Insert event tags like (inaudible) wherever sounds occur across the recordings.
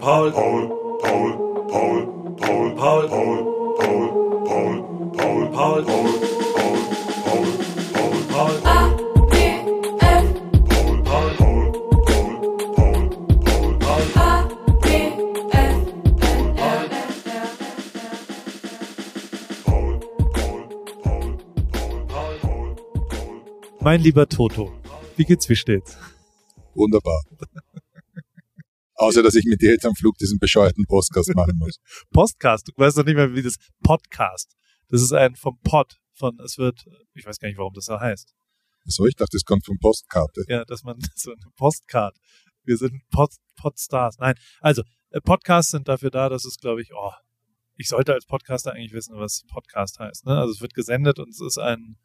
Paul, Paul, Paul, Paul, Paul, Paul, Paul, Paul, Paul, Paul, Paul, Paul, Paul, Paul, Paul, Paul. Mein lieber Toto, wie geht's, wie steht's? Wunderbar. Außer, dass ich mit dir jetzt am Flug diesen bescheuerten Podcast machen muss. (laughs) Podcast, du weißt doch nicht mehr, wie das Podcast. Das ist ein vom Pod, von, es wird, ich weiß gar nicht, warum das so heißt. So, ich dachte, das kommt von Postkarte. Ja, dass man (laughs) so eine Postcard. Wir sind Pod, Podstars. Nein, also äh, Podcasts sind dafür da, dass es, glaube ich, oh, ich sollte als Podcaster eigentlich wissen, was Podcast heißt. Ne? Also es wird gesendet und es ist ein,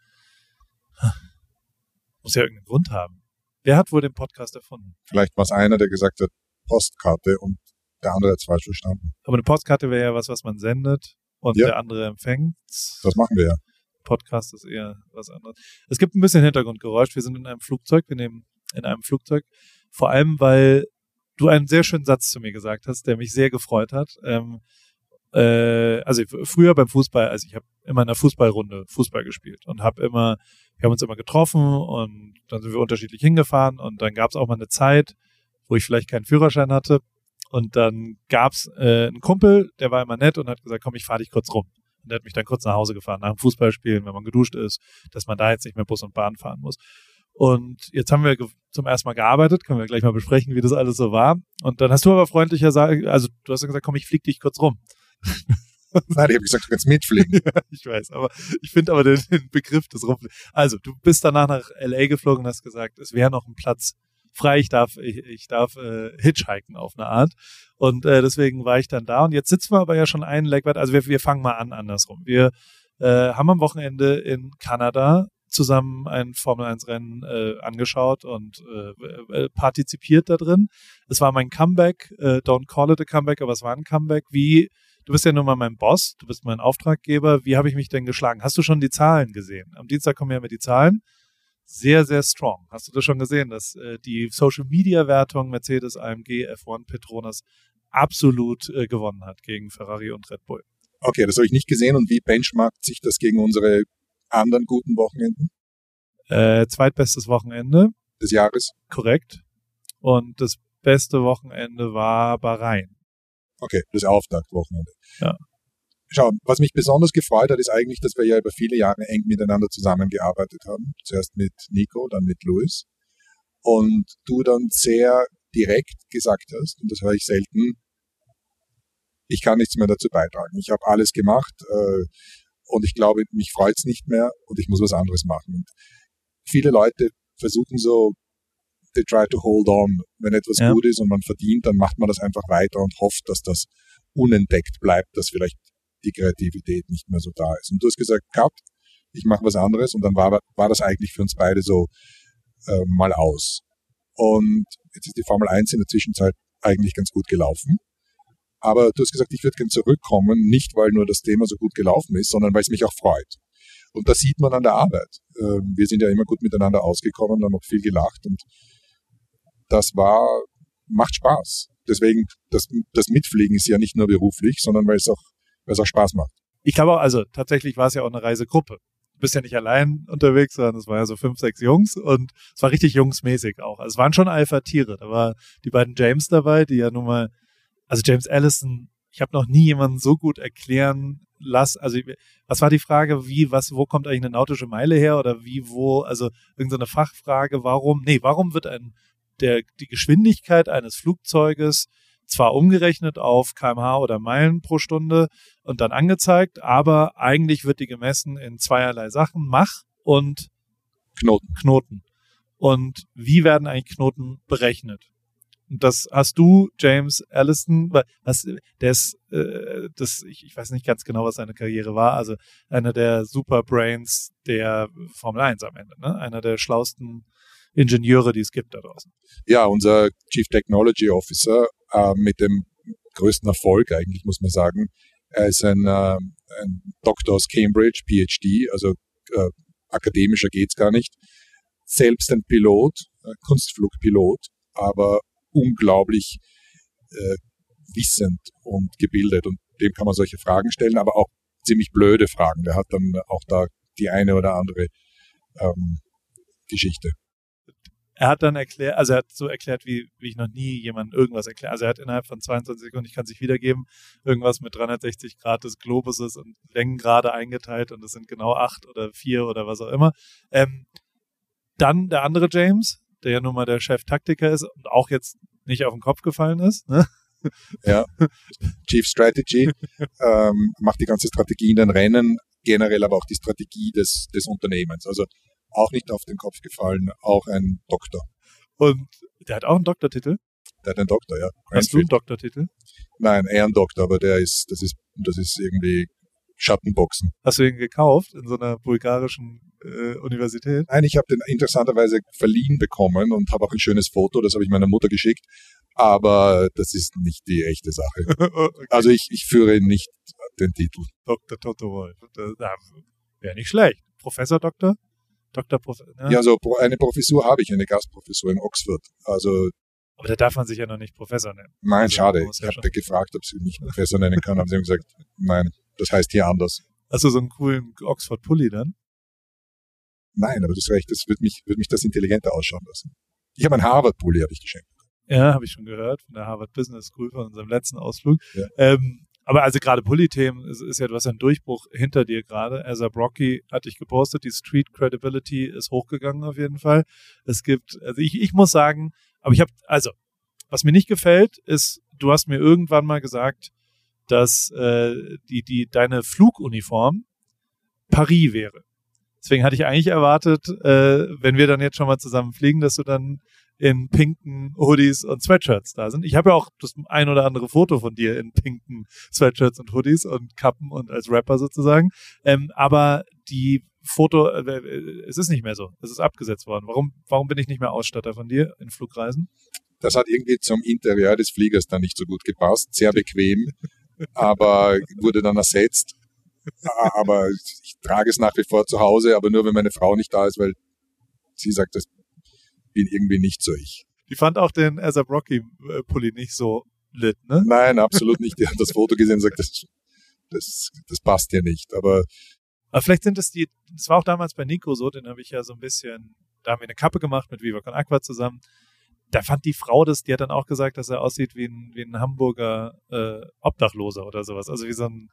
muss ja irgendeinen Grund haben. Wer hat wohl den Podcast erfunden? Vielleicht war es einer, der gesagt hat, Postkarte und der andere hat falsch verstanden. Aber eine Postkarte wäre ja was, was man sendet und Ja. der andere empfängt. Das machen wir ja. Podcast ist eher was anderes. Es gibt ein bisschen Hintergrundgeräusch. Wir sind in einem Flugzeug. Wir nehmen in einem Flugzeug. Vor allem, weil du einen sehr schönen Satz zu mir gesagt hast, der mich sehr gefreut hat. Ähm, äh, also früher beim Fußball, also ich habe immer in einer Fußballrunde Fußball gespielt und habe immer, wir haben uns immer getroffen und dann sind wir unterschiedlich hingefahren und dann gab es auch mal eine Zeit, wo ich vielleicht keinen Führerschein hatte und dann gab's äh, einen Kumpel, der war immer nett und hat gesagt, komm, ich fahre dich kurz rum. Und der hat mich dann kurz nach Hause gefahren, nach dem Fußballspielen, wenn man geduscht ist, dass man da jetzt nicht mehr Bus und Bahn fahren muss. Und jetzt haben wir zum ersten Mal gearbeitet, können wir gleich mal besprechen, wie das alles so war. Und dann hast du aber freundlicher sagen, also du hast dann gesagt, komm, ich flieg dich kurz rum. (laughs) Nein, ich habe gesagt, du kannst mitfliegen. (laughs) Ja, ich weiß, aber ich finde aber den, den Begriff des Rumfliegen. Also, du bist danach nach LA geflogen und hast gesagt, es wäre noch ein Platz frei, ich darf, ich, ich darf äh, hitchhiken auf eine Art. Und äh, deswegen war ich dann da. Und jetzt sitzen wir aber ja schon einen weit. Also wir, wir fangen mal an andersrum. Wir äh, haben am Wochenende in Kanada zusammen ein Formel-1-Rennen äh, angeschaut und äh, äh, partizipiert da drin. Es war mein Comeback, äh, don't call it a comeback, aber es war ein Comeback. Wie, du bist ja nun mal mein Boss, du bist mein Auftraggeber, wie habe ich mich denn geschlagen? Hast du schon die Zahlen gesehen? Am Dienstag kommen ja mit die Zahlen. Sehr, sehr strong. Hast du das schon gesehen, dass äh, die Social-Media-Wertung Mercedes, AMG, F1, Petronas absolut äh, gewonnen hat gegen Ferrari und Red Bull? Okay, das habe ich nicht gesehen. Und wie benchmarkt sich das gegen unsere anderen guten Wochenenden Äh, zweitbestes Wochenende, des Jahres? korrekt. Und das beste Wochenende war Bahrain. Okay, das Auftaktwochenende. Ja. Schau, was mich besonders gefreut hat, ist eigentlich, dass wir ja über viele Jahre eng miteinander zusammengearbeitet haben. Zuerst mit Nico, dann mit Luis. Und du dann sehr direkt gesagt hast, und das höre ich selten, ich kann nichts mehr dazu beitragen. Ich habe alles gemacht äh, und ich glaube, mich freut's nicht mehr und ich muss was anderes machen. Und viele Leute versuchen so, they try to hold on. Wenn etwas Ja. gut ist und man verdient, dann macht man das einfach weiter und hofft, dass das unentdeckt bleibt, dass vielleicht die Kreativität nicht mehr so da ist. Und du hast gesagt, Cut, ich mache was anderes und dann war, war das eigentlich für uns beide so äh, mal aus. Und jetzt ist die Formel 1 in der Zwischenzeit eigentlich ganz gut gelaufen. Aber du hast gesagt, ich würde gern zurückkommen, nicht weil nur das Thema so gut gelaufen ist, sondern weil es mich auch freut. Und das sieht man an der Arbeit. Ähm, wir sind ja immer gut miteinander ausgekommen, haben auch viel gelacht und das war, macht Spaß. Deswegen, das, das Mitfliegen ist ja nicht nur beruflich, sondern weil es auch, auch Spaß macht. Ich glaube auch, also tatsächlich war es ja auch eine Reisegruppe. Du bist ja nicht allein unterwegs, sondern es waren ja so fünf, sechs Jungs und es war richtig jungsmäßig auch. Also es waren schon Alpha-Tiere. Da war die beiden James dabei, die ja nun mal, also James Allison, ich habe noch nie jemanden so gut erklären lassen. Also was war die Frage, wie, was, wo kommt eigentlich eine nautische Meile her oder wie, wo, also irgendeine Fachfrage, warum, nee, warum wird ein, der, die Geschwindigkeit eines Flugzeuges zwar umgerechnet auf kmh oder Meilen pro Stunde und dann angezeigt, aber eigentlich wird die gemessen in zweierlei Sachen, Mach und Knoten. Knoten. Und wie werden eigentlich Knoten berechnet? Und das hast du, James Allison, wa- was, der ist, äh, das, ich, ich weiß nicht ganz genau, was seine Karriere war, also einer der Superbrains der Formel 1 am Ende, ne? Einer der schlausten Ingenieure, die es gibt da draußen. Ja, unser Chief Technology Officer äh, mit dem größten Erfolg eigentlich, muss man sagen. Er ist ein, äh, ein Doktor aus Cambridge, PhD, also äh, akademischer geht's gar nicht. Selbst ein Pilot, äh, Kunstflugpilot, aber unglaublich äh, wissend und gebildet und dem kann man solche Fragen stellen, aber auch ziemlich blöde Fragen. Der hat dann auch da die eine oder andere ähm, Geschichte. Er hat dann erklärt, also er hat so erklärt, wie, wie ich noch nie jemandem irgendwas erklärt. Also er hat innerhalb von 22 Sekunden, ich kann es nicht wiedergeben, irgendwas mit 360 Grad des Globuses und Längengrade eingeteilt und es sind genau acht oder vier oder was auch immer. Ähm, dann der andere James, der ja nun mal der Chef-Taktiker ist und auch jetzt nicht auf den Kopf gefallen ist. Ne? (laughs) Ja, Chief Strategy ähm, macht die ganze Strategie in den Rennen, generell aber auch die Strategie des, des Unternehmens. Also auch nicht auf den Kopf gefallen, auch ein Doktor. Und der hat auch einen Doktortitel. Der hat einen Doktor, ja. Hast du einen Doktortitel? Nein, eher ein Doktor, aber der ist, das ist, das ist irgendwie Schattenboxen. Hast du ihn gekauft in so einer bulgarischen äh, Universität? Nein, ich habe den interessanterweise verliehen bekommen und habe auch ein schönes Foto, das habe ich meiner Mutter geschickt, aber das ist nicht die echte Sache. (laughs) okay. Also ich, ich führe nicht den Titel. Dr. Toto Wolf. Wäre nicht schlecht. Professor Doktor? Dr. Prof ja. also eine Professur habe ich, eine Gastprofessur in Oxford. Also aber da darf man sich ja noch nicht Professor nennen. Nein, also, schade. Ich ja habe gefragt, ob sie mich Professor nennen kann, haben sie gesagt, nein, das heißt hier anders. Hast du so einen coolen Oxford-Pulli dann? Nein, aber du hast recht, das wird mich, wird mich das intelligenter ausschauen lassen. Ich habe einen Harvard-Pulli, habe ich geschenkt. Ja, habe ich schon gehört, von der Harvard Business School, von unserem letzten Ausflug. Ja. Ähm, aber also gerade Pulli-Themen ist, ist, ja, ja einen Durchbruch hinter dir gerade. Asa Brocky hat dich gepostet, die Street Credibility ist hochgegangen auf jeden Fall. Es gibt, also ich, ich muss sagen, aber ich habe, also, was mir nicht gefällt, ist, du hast mir irgendwann mal gesagt, dass äh, die, die, deine Fluguniform Paris wäre. Deswegen hatte ich eigentlich erwartet, äh, wenn wir dann jetzt schon mal zusammen fliegen, dass du dann in pinken Hoodies und Sweatshirts da sind. Ich habe ja auch das ein oder andere Foto von dir in pinken Sweatshirts und Hoodies und Kappen und als Rapper sozusagen. Ähm, aber die Foto, äh, äh, es ist nicht mehr so. Es ist abgesetzt worden. Warum, warum bin ich nicht mehr Ausstatter von dir in Flugreisen? Das hat irgendwie zum Interieur des Fliegers dann nicht so gut gepasst. Sehr bequem, (laughs) aber wurde dann ersetzt aber ich trage es nach wie vor zu Hause, aber nur wenn meine Frau nicht da ist, weil sie sagt, das bin irgendwie nicht so ich. Die fand auch den ASAP Rocky äh, Pulli nicht so lit, ne? Nein, absolut nicht. (laughs) Die hat das Foto gesehen und sagt, das, das, das passt dir nicht. Aber, aber vielleicht sind es die, das war auch damals bei Nico so, den habe ich ja so ein bisschen, da haben wir eine Kappe gemacht mit Viva Con Aqua zusammen da fand die Frau das, die hat dann auch gesagt, dass er aussieht wie ein, wie ein Hamburger äh, Obdachloser oder sowas. Also wie so ein.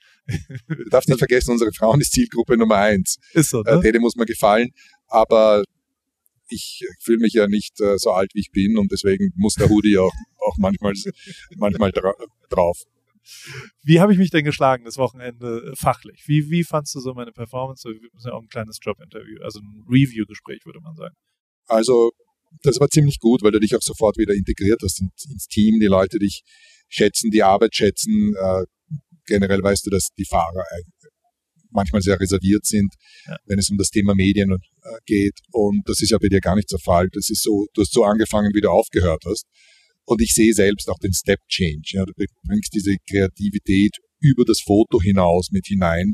du darfst nicht (laughs) vergessen, unsere Frauen ist Zielgruppe Nummer eins. Ist so, ne? Äh, muss mir gefallen, aber ich fühle mich ja nicht äh, so alt, wie ich bin und deswegen muss der Hoodie auch, auch manchmal, manchmal dra drauf. Wie habe ich mich denn geschlagen das Wochenende äh, fachlich? Wie, wie fandst du so meine Performance? Wir müssen ja auch ein kleines Jobinterview, also ein Review-Gespräch, würde man sagen. Also das war ziemlich gut, weil du dich auch sofort wieder integriert hast ins Team, die Leute dich schätzen, die Arbeit schätzen. Äh, generell weißt du, dass die Fahrer manchmal sehr reserviert sind, ja. wenn es um das Thema Medien äh, geht. Und das ist ja bei dir gar nicht der Fall. Das ist so, du hast so angefangen, wie du aufgehört hast. Und ich sehe selbst auch den Step Change. Ja, du bringst diese Kreativität über das Foto hinaus mit hinein,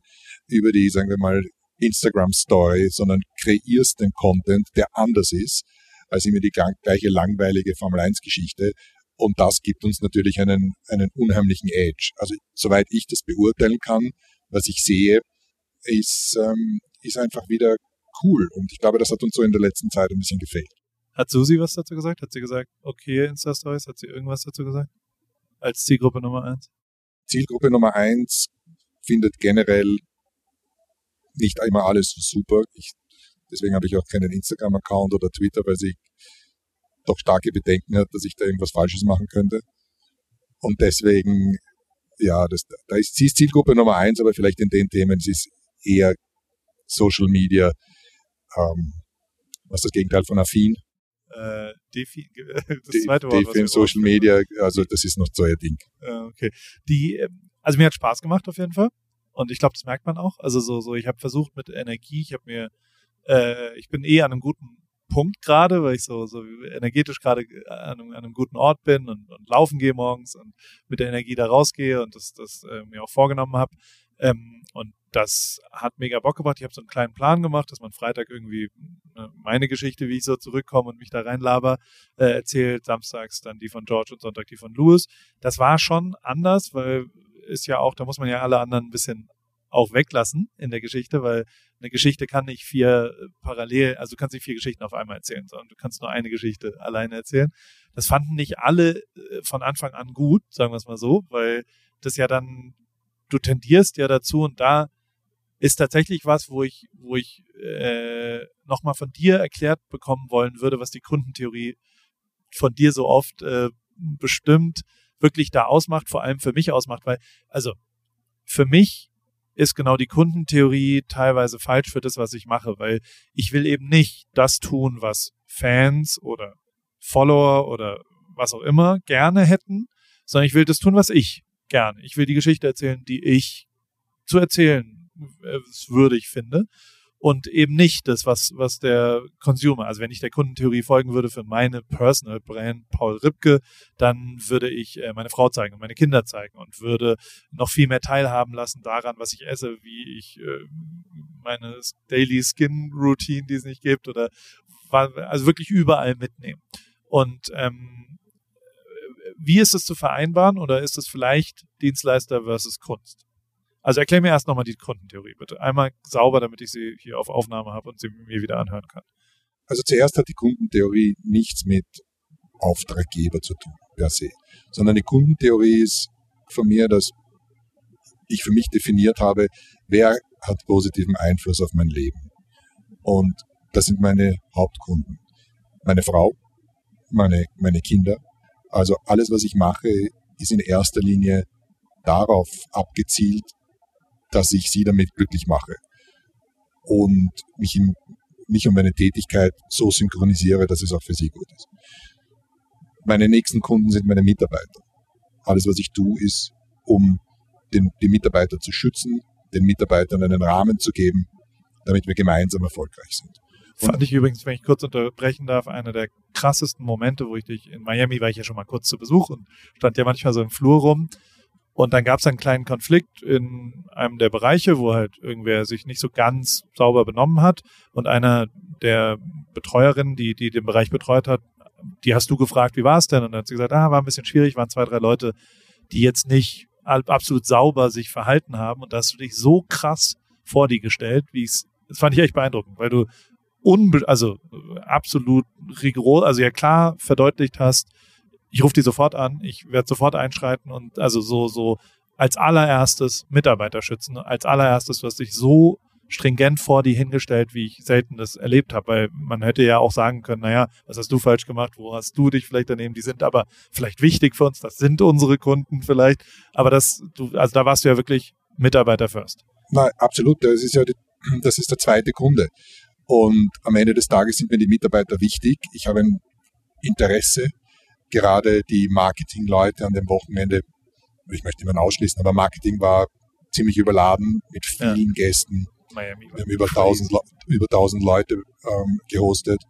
über die, sagen wir mal, Instagram Story, sondern kreierst den Content, der anders ist als immer die gleiche langweilige Formel-1-Geschichte. Und das gibt uns natürlich einen, einen unheimlichen Edge. Also soweit ich das beurteilen kann, was ich sehe, ist, ähm, ist einfach wieder cool. Und ich glaube, das hat uns so in der letzten Zeit ein bisschen gefehlt. Hat Susi was dazu gesagt? Hat sie gesagt, okay, Insta-Stories? Hat sie irgendwas dazu gesagt? Als Zielgruppe Nummer eins? Zielgruppe Nummer eins findet generell nicht immer alles super. Ich Deswegen habe ich auch keinen Instagram-Account oder Twitter, weil sie doch starke Bedenken hat, dass ich da irgendwas Falsches machen könnte. Und deswegen, ja, das, da ist, sie ist Zielgruppe Nummer eins, aber vielleicht in den Themen, sie ist eher Social Media, ähm, was ist das Gegenteil von affin? Äh, Defi, (laughs) das zweite Wort. Defin, Social Media, also das ist noch so ihr Ding. Äh, okay. Die, ähm, also mir hat Spaß gemacht auf jeden Fall. Und ich glaube, das merkt man auch. Also so, so ich habe versucht mit Energie, ich habe mir äh, ich bin eh an einem guten Punkt gerade, weil ich so, so energetisch gerade an, an, einem guten Ort bin und, und, laufen gehe morgens und mit der Energie da rausgehe und das, das äh, mir auch vorgenommen habe. Ähm, und das hat mega Bock gemacht. Ich habe so einen kleinen Plan gemacht, dass man Freitag irgendwie ne, meine Geschichte, wie ich so zurückkomme und mich da reinlaber, äh, erzählt. Samstags dann die von George und Sonntag die von Louis. Das war schon anders, weil ist ja auch, da muss man ja alle anderen ein bisschen auch weglassen in der Geschichte, weil eine Geschichte kann nicht vier äh, parallel, also du kannst nicht vier Geschichten auf einmal erzählen, sondern du kannst nur eine Geschichte alleine erzählen. Das fanden nicht alle äh, von Anfang an gut, sagen wir es mal so, weil das ja dann, du tendierst ja dazu und da ist tatsächlich was, wo ich, wo ich äh, nochmal von dir erklärt bekommen wollen würde, was die Kundentheorie von dir so oft äh, bestimmt wirklich da ausmacht, vor allem für mich ausmacht, weil, also für mich ist genau die Kundentheorie teilweise falsch für das, was ich mache, weil ich will eben nicht das tun, was Fans oder Follower oder was auch immer gerne hätten, sondern ich will das tun, was ich gerne. Ich will die Geschichte erzählen, die ich zu erzählen äh, würdig finde und eben nicht das, was, was der Consumer, also wenn ich der Kundentheorie folgen würde für meine Personal Brand Paul Ripke, dann würde ich äh, meine Frau zeigen und meine Kinder zeigen und würde noch viel mehr teilhaben lassen daran, was ich esse, wie ich äh, meine Daily Skin Routine, die es nicht gibt oder also wirklich überall mitnehmen. Und ähm, wie ist es zu vereinbaren oder ist es vielleicht Dienstleister versus Kunst? Also erklär mir erst nochmal die Kundentheorie bitte. Einmal sauber, damit ich sie hier auf Aufnahme habe und sie mir wieder anhören kann. Also zuerst hat die Kundentheorie nichts mit Auftraggeber zu tun, per se. Sondern die Kundentheorie ist von mir, dass ich für mich definiert habe, wer hat positiven Einfluss auf mein Leben. Und das sind meine Hauptkunden. Meine Frau, meine, meine Kinder. Also alles, was ich mache, ist in erster Linie darauf abgezielt, dass ich sie damit glücklich mache und mich, im, mich und meine Tätigkeit so synchronisiere, dass es auch für sie gut ist. Meine nächsten Kunden sind meine Mitarbeiter. Alles, was ich tue, ist, um den, die Mitarbeiter zu schützen, den Mitarbeitern einen Rahmen zu geben, damit wir gemeinsam erfolgreich sind. Und Fand ich übrigens, wenn ich kurz unterbrechen darf, einer der krassesten Momente, wo ich dich in Miami war ich ja schon mal kurz zu Besuch und stand ja manchmal so im Flur rum und dann gab es einen kleinen Konflikt in einem der Bereiche, wo halt irgendwer sich nicht so ganz sauber benommen hat. Und einer der Betreuerinnen, die, die den Bereich betreut hat, die hast du gefragt, wie war es denn? Und dann hat sie gesagt, ah, war ein bisschen schwierig, waren zwei, drei Leute, die jetzt nicht absolut sauber sich verhalten haben. Und da hast du dich so krass vor die gestellt, wie es, das fand ich echt beeindruckend, weil du unbe also absolut rigoros, also ja klar verdeutlicht hast, ich rufe die sofort an, ich werde sofort einschreiten und also so, so als allererstes Mitarbeiter schützen. Als allererstes, du hast so stringent vor die hingestellt, wie ich selten das erlebt habe, weil man hätte ja auch sagen können, naja, was hast du falsch gemacht, wo hast du dich vielleicht daneben, die sind aber vielleicht wichtig für uns, das sind unsere Kunden vielleicht, aber das, du, also da warst du ja wirklich Mitarbeiter first. Na, absolut, das ist ja die, (clears throat) das ist der zweite Kunde. Und am Ende des Tages sind mir die Mitarbeiter wichtig. Ich habe ein Interesse gerade die Marketingleute an dem Wochenende, ich möchte niemanden ausschließen, aber Marketing war ziemlich überladen mit vielen ja. Gästen. Miami Wir haben über 1000, über 1000 Leute ähm, gehostet.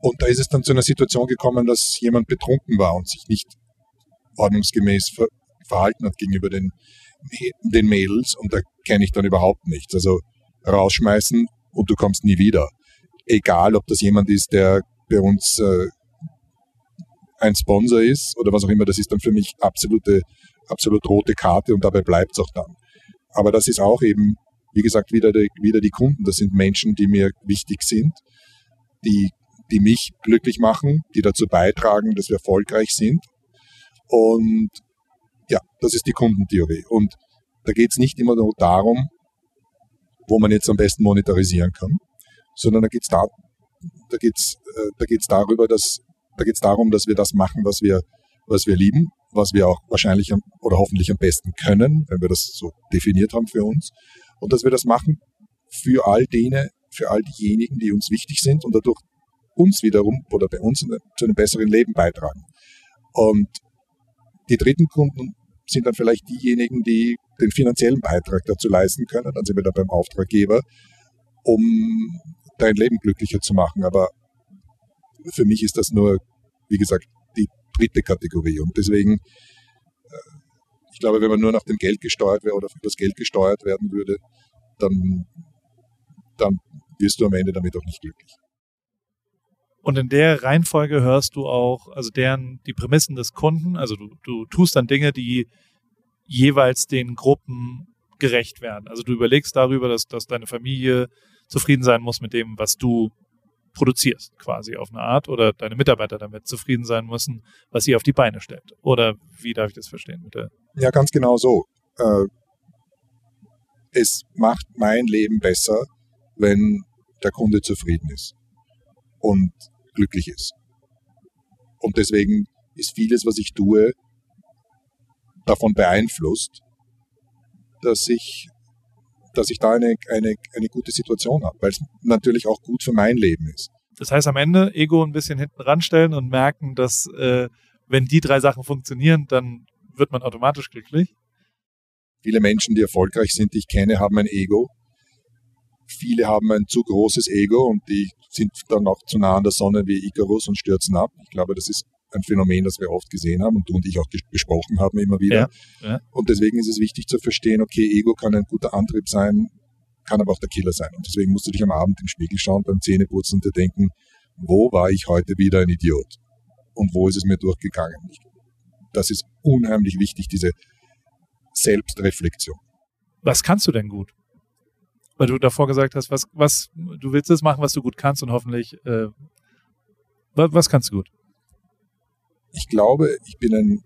Und da ist es dann zu einer Situation gekommen, dass jemand betrunken war und sich nicht ordnungsgemäß ver verhalten hat gegenüber den, den Mädels. Und da kenne ich dann überhaupt nichts. Also rausschmeißen und du kommst nie wieder. Egal, ob das jemand ist, der bei uns äh, ein Sponsor ist oder was auch immer, das ist dann für mich absolute, absolut rote Karte und dabei bleibt es auch dann. Aber das ist auch eben, wie gesagt, wieder die, wieder die Kunden. Das sind Menschen, die mir wichtig sind, die, die mich glücklich machen, die dazu beitragen, dass wir erfolgreich sind. Und ja, das ist die Kundentheorie. Und da geht es nicht immer nur darum, wo man jetzt am besten monetarisieren kann, sondern da geht es da, da geht's, äh, da geht's darüber, dass da geht es darum, dass wir das machen, was wir, was wir lieben, was wir auch wahrscheinlich oder hoffentlich am besten können, wenn wir das so definiert haben für uns. Und dass wir das machen für all dene, für all diejenigen, die uns wichtig sind und dadurch uns wiederum oder bei uns zu einem besseren Leben beitragen. Und die dritten Kunden sind dann vielleicht diejenigen, die den finanziellen Beitrag dazu leisten können. Dann sind wir da beim Auftraggeber, um dein Leben glücklicher zu machen. Aber für mich ist das nur, wie gesagt, die dritte Kategorie. Und deswegen, äh, ich glaube, wenn man nur nach dem Geld gesteuert wäre oder für das Geld gesteuert werden würde, dann, dann wirst du am Ende damit auch nicht glücklich. Und in der Reihenfolge hörst du auch, also deren, die Prämissen des Kunden, also du, du tust dann Dinge, die jeweils den Gruppen gerecht werden. Also du überlegst darüber, dass, dass deine Familie zufrieden sein muss mit dem, was du produzierst, quasi auf eine Art, oder deine Mitarbeiter damit zufrieden sein müssen, was sie auf die Beine stellt. Oder wie darf ich das verstehen? Mit der Ja, ganz genau so. Äh, es macht mein Leben besser, wenn der Kunde zufrieden ist und glücklich ist. Und deswegen ist vieles, was ich tue, davon beeinflusst, dass ich, dass ich da eine, eine, eine gute Situation habe, weil es natürlich auch gut für mein Leben ist. Das heißt, am Ende Ego ein bisschen hinten ranstellen und merken, dass äh, wenn die drei Sachen funktionieren, dann wird man automatisch glücklich. Viele Menschen, die erfolgreich sind, die ich kenne, haben ein Ego. Viele haben ein zu großes Ego und die sind dann auch zu nah an der Sonne wie Icarus und stürzen ab. Ich glaube, das ist ein Phänomen, das wir oft gesehen haben und du und ich auch besprochen haben immer wieder. Ja, ja. Und deswegen ist es wichtig zu verstehen, okay, Ego kann ein guter Antrieb sein, kann aber auch der Killer sein. Und deswegen musst du dich am Abend im Spiegel schauen, beim Zähneputzen und dir denken, wo war ich heute wieder ein Idiot? Und wo ist es mir durchgegangen? Das ist unheimlich wichtig, diese Selbstreflexion. Was kannst du denn gut? Weil du davor gesagt hast, was, was, du willst das machen, was du gut kannst und hoffentlich, äh, was, was kannst du gut? Ich glaube, ich bin ein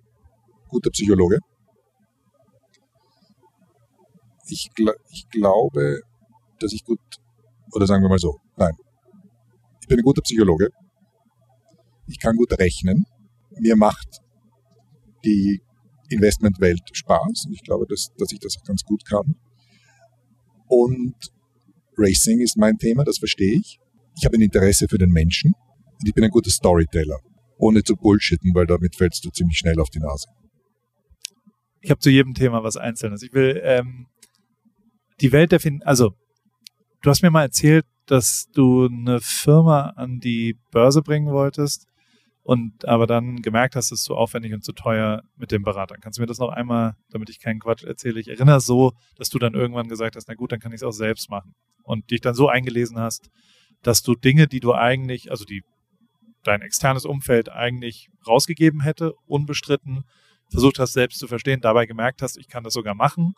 guter Psychologe. Ich, gl- ich glaube, dass ich gut, oder sagen wir mal so, nein. Ich bin ein guter Psychologe. Ich kann gut rechnen. Mir macht die Investmentwelt Spaß. Und ich glaube, dass, dass ich das auch ganz gut kann. Und Racing ist mein Thema, das verstehe ich. Ich habe ein Interesse für den Menschen und ich bin ein guter Storyteller ohne zu bullshitten, weil damit fällst du ziemlich schnell auf die Nase. Ich habe zu jedem Thema was Einzelnes. Ich will ähm, die Welt der fin also du hast mir mal erzählt, dass du eine Firma an die Börse bringen wolltest und aber dann gemerkt hast, es ist zu aufwendig und zu teuer mit dem Berater. Kannst du mir das noch einmal, damit ich keinen Quatsch erzähle, ich erinnere so, dass du dann irgendwann gesagt hast, na gut, dann kann ich es auch selbst machen und dich dann so eingelesen hast, dass du Dinge, die du eigentlich, also die dein externes Umfeld eigentlich rausgegeben hätte, unbestritten, versucht hast, selbst zu verstehen, dabei gemerkt hast, ich kann das sogar machen.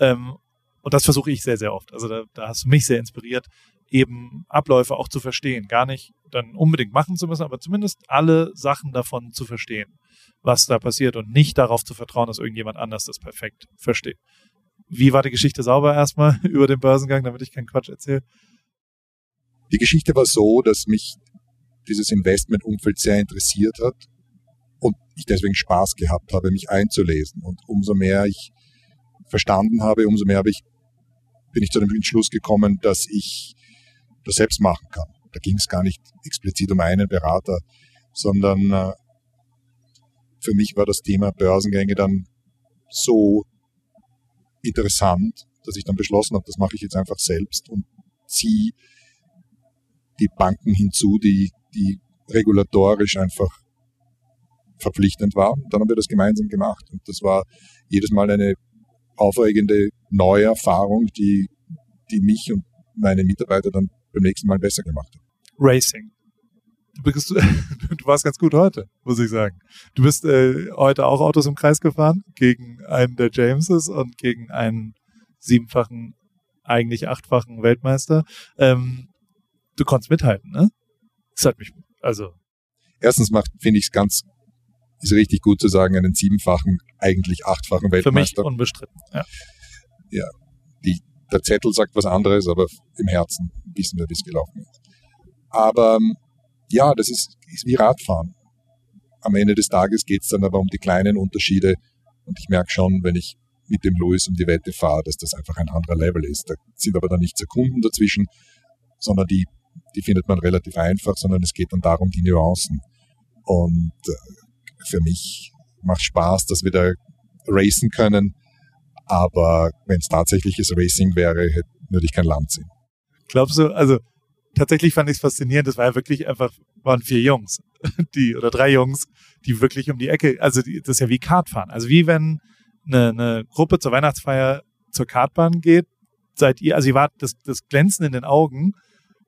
Ähm, und das versuche ich sehr, sehr oft. Also da, da hast du mich sehr inspiriert, eben Abläufe auch zu verstehen. Gar nicht dann unbedingt machen zu müssen, aber zumindest alle Sachen davon zu verstehen, was da passiert und nicht darauf zu vertrauen, dass irgendjemand anders das perfekt versteht. Wie war die Geschichte sauber erstmal (laughs) über den Börsengang, damit ich keinen Quatsch erzähle? Die Geschichte war so, dass mich dieses Investmentumfeld sehr interessiert hat und ich deswegen Spaß gehabt habe, mich einzulesen. Und umso mehr ich verstanden habe, umso mehr habe ich, bin ich zu dem Entschluss gekommen, dass ich das selbst machen kann. Da ging es gar nicht explizit um einen Berater, sondern äh, für mich war das Thema Börsengänge dann so interessant, dass ich dann beschlossen habe, das mache ich jetzt einfach selbst und ziehe die Banken hinzu, die, die regulatorisch einfach verpflichtend waren. Dann haben wir das gemeinsam gemacht. Und das war jedes Mal eine aufregende neue Erfahrung, die, die mich und meine Mitarbeiter dann beim nächsten Mal besser gemacht hat. Racing. Du, bist, (laughs) du warst ganz gut heute, muss ich sagen. Du bist äh, heute auch Autos im Kreis gefahren gegen einen der Jameses und gegen einen siebenfachen, eigentlich achtfachen Weltmeister. Ähm, du konntest mithalten, ne? Das hat mich, also. Erstens macht, finde ich es ganz, ist richtig gut zu sagen, einen siebenfachen, eigentlich achtfachen Weltmeister. Für mich unbestritten, ja. Ja, die, der Zettel sagt was anderes, aber im Herzen wissen wir, wie es gelaufen ist. Aber ja, das ist, ist wie Radfahren. Am Ende des Tages geht es dann aber um die kleinen Unterschiede und ich merke schon, wenn ich mit dem Louis um die Wette fahre, dass das einfach ein anderer Level ist. Da sind aber dann nicht Sekunden dazwischen, sondern die, die findet man relativ einfach, sondern es geht dann darum, die Nuancen. Und äh, für mich macht Spaß, dass wir da racen können, aber wenn es tatsächliches Racing wäre, würde ich kein Land sehen. Glaubst du, also tatsächlich fand ich es faszinierend, das war ja wirklich einfach, waren vier Jungs, (laughs) die, oder drei Jungs, die wirklich um die Ecke, also die, das ist ja wie Kartfahren. Also wie wenn eine, eine Gruppe zur Weihnachtsfeier zur Kartbahn geht, seid ihr, also ihr wart, das, das Glänzen in den Augen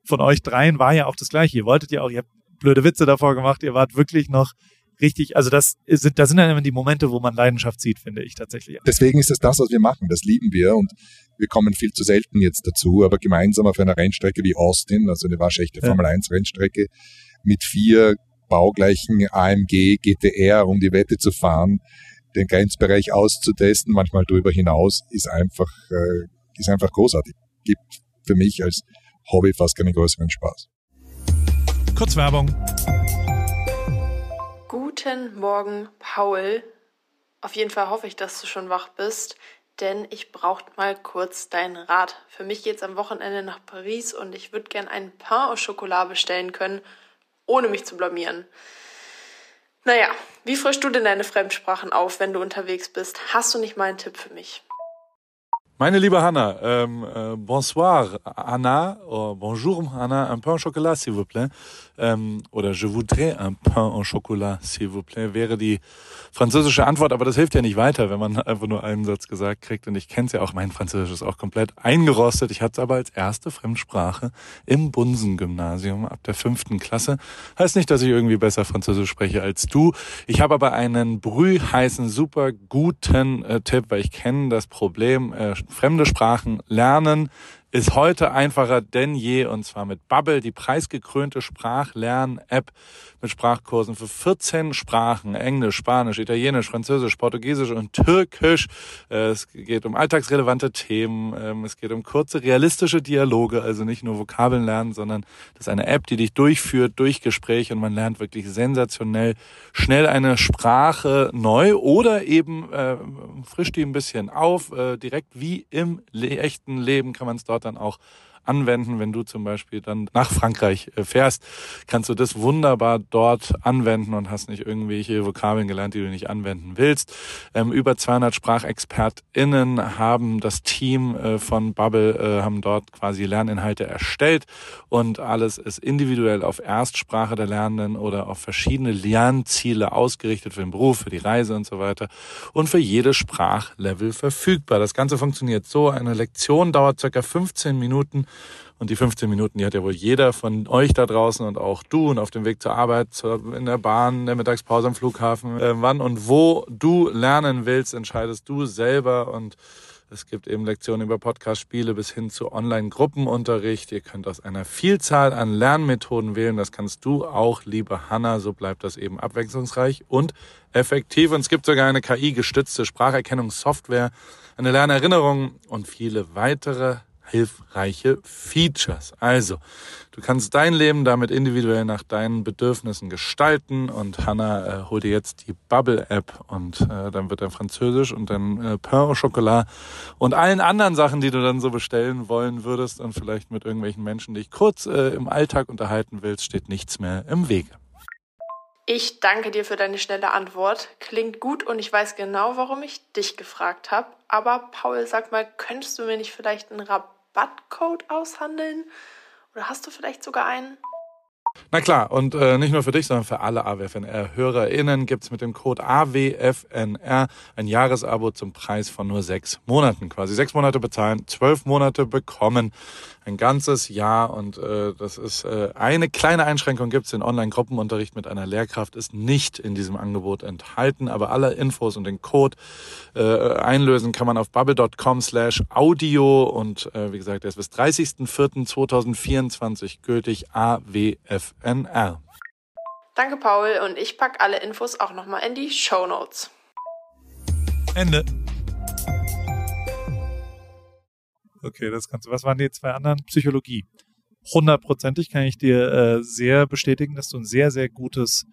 von euch dreien war ja auch das gleiche. Ihr wolltet ja auch, ihr habt blöde Witze davor gemacht, ihr wart wirklich noch richtig, also das sind, da sind dann immer die Momente, wo man Leidenschaft sieht, finde ich tatsächlich. Deswegen ist es das, was wir machen. Das lieben wir und wir kommen viel zu selten jetzt dazu, aber gemeinsam auf einer Rennstrecke wie Austin, also eine waschechte ja. Formel 1 Rennstrecke, mit vier baugleichen AMG GTR um die Wette zu fahren, den Grenzbereich auszutesten, manchmal darüber hinaus, ist einfach, äh, ist einfach großartig. Gibt für mich als Hobby fast keinen größeren Spaß. Kurzwerbung. Guten Morgen, Paul. Auf jeden Fall hoffe ich, dass du schon wach bist, denn ich brauche mal kurz deinen Rat. Für mich geht es am Wochenende nach Paris und ich würde gern einen Pain au Chocolat bestellen können, ohne mich zu blamieren. Naja, wie frischst du denn deine Fremdsprachen auf, wenn du unterwegs bist? Hast du nicht mal einen Tipp für mich? Meine liebe Hanna, ähm, äh, bonsoir Anna, oh, bonjour Anna, un pain au chocolat s'il vous plaît. Ähm, oder je voudrais un pain au chocolat s'il vous plaît wäre die französische Antwort, aber das hilft ja nicht weiter, wenn man einfach nur einen Satz gesagt kriegt. Und ich kenne es ja auch, mein Französisch ist auch komplett eingerostet. Ich hatte es aber als erste Fremdsprache im Bunsen-Gymnasium ab der fünften Klasse. Heißt nicht, dass ich irgendwie besser Französisch spreche als du. Ich habe aber einen brühheißen, super guten äh, Tipp, weil ich kenne das Problem, äh, fremde Sprachen lernen ist heute einfacher denn je und zwar mit Bubble, die preisgekrönte Sprachlern-App mit Sprachkursen für 14 Sprachen, Englisch, Spanisch, Italienisch, Französisch, Portugiesisch und Türkisch. Äh, es geht um alltagsrelevante Themen, ähm, es geht um kurze, realistische Dialoge, also nicht nur Vokabeln lernen, sondern das ist eine App, die dich durchführt durch Gespräche und man lernt wirklich sensationell schnell eine Sprache neu oder eben äh, frischt die ein bisschen auf, äh, direkt wie im echten Leben kann man es dort dann auch anwenden. Wenn du zum Beispiel dann nach Frankreich äh, fährst, kannst du das wunderbar dort anwenden und hast nicht irgendwelche Vokabeln gelernt, die du nicht anwenden willst. Ähm, über 200 SprachexpertInnen haben das Team äh, von Bubble, äh, haben dort quasi Lerninhalte erstellt und alles ist individuell auf Erstsprache der Lernenden oder auf verschiedene Lernziele ausgerichtet für den Beruf, für die Reise und so weiter und für jedes Sprachlevel verfügbar. Das Ganze funktioniert so. Eine Lektion dauert circa 15 Minuten und die 15 Minuten, die hat ja wohl jeder von euch da draußen und auch du und auf dem Weg zur Arbeit, in der Bahn, in der Mittagspause am Flughafen. Äh, wann und wo du lernen willst, entscheidest du selber und es gibt eben Lektionen über Podcast-Spiele bis hin zu Online-Gruppenunterricht. Ihr könnt aus einer Vielzahl an Lernmethoden wählen. Das kannst du auch, liebe Hanna. So bleibt das eben abwechslungsreich und effektiv. Und es gibt sogar eine KI-gestützte Spracherkennungssoftware, eine Lernerinnerung und viele weitere hilfreiche Features. Also, du kannst dein Leben damit individuell nach deinen Bedürfnissen gestalten und Hannah äh, hol dir jetzt die Bubble App und äh, dann wird dann Französisch und dann äh, Pain au Chocolat und allen anderen Sachen, die du dann so bestellen wollen würdest und vielleicht mit irgendwelchen Menschen dich kurz äh, im Alltag unterhalten willst, steht nichts mehr im Wege. Ich danke dir für deine schnelle Antwort. Klingt gut und ich weiß genau, warum ich dich gefragt habe. Aber Paul, sag mal, könntest du mir nicht vielleicht einen Rabatt Rabattcode aushandeln? Oder hast du vielleicht sogar einen? Na klar, und äh, nicht nur für dich, sondern für alle AWFNR-HörerInnen gibt's mit dem Code AWFNR ein Jahresabo zum Preis von nur sechs Monaten quasi. Sechs Monate bezahlen, zwölf Monate bekommen ein ganzes Jahr und äh, das ist äh, eine kleine Einschränkung gibt es. Den Online-Gruppenunterricht mit einer Lehrkraft ist nicht in diesem Angebot enthalten, aber alle Infos und den Code äh, einlösen kann man auf bubble.com slash audio und äh, wie gesagt, der ist bis 30.04.2024 gültig AWFNR. Danke Paul und ich packe alle Infos auch nochmal in die Show Notes. Ende. Okay, das kannst du. Was waren die zwei anderen? Psychologie. Hundertprozentig kann ich dir äh, sehr bestätigen, dass du ein sehr, sehr gutes,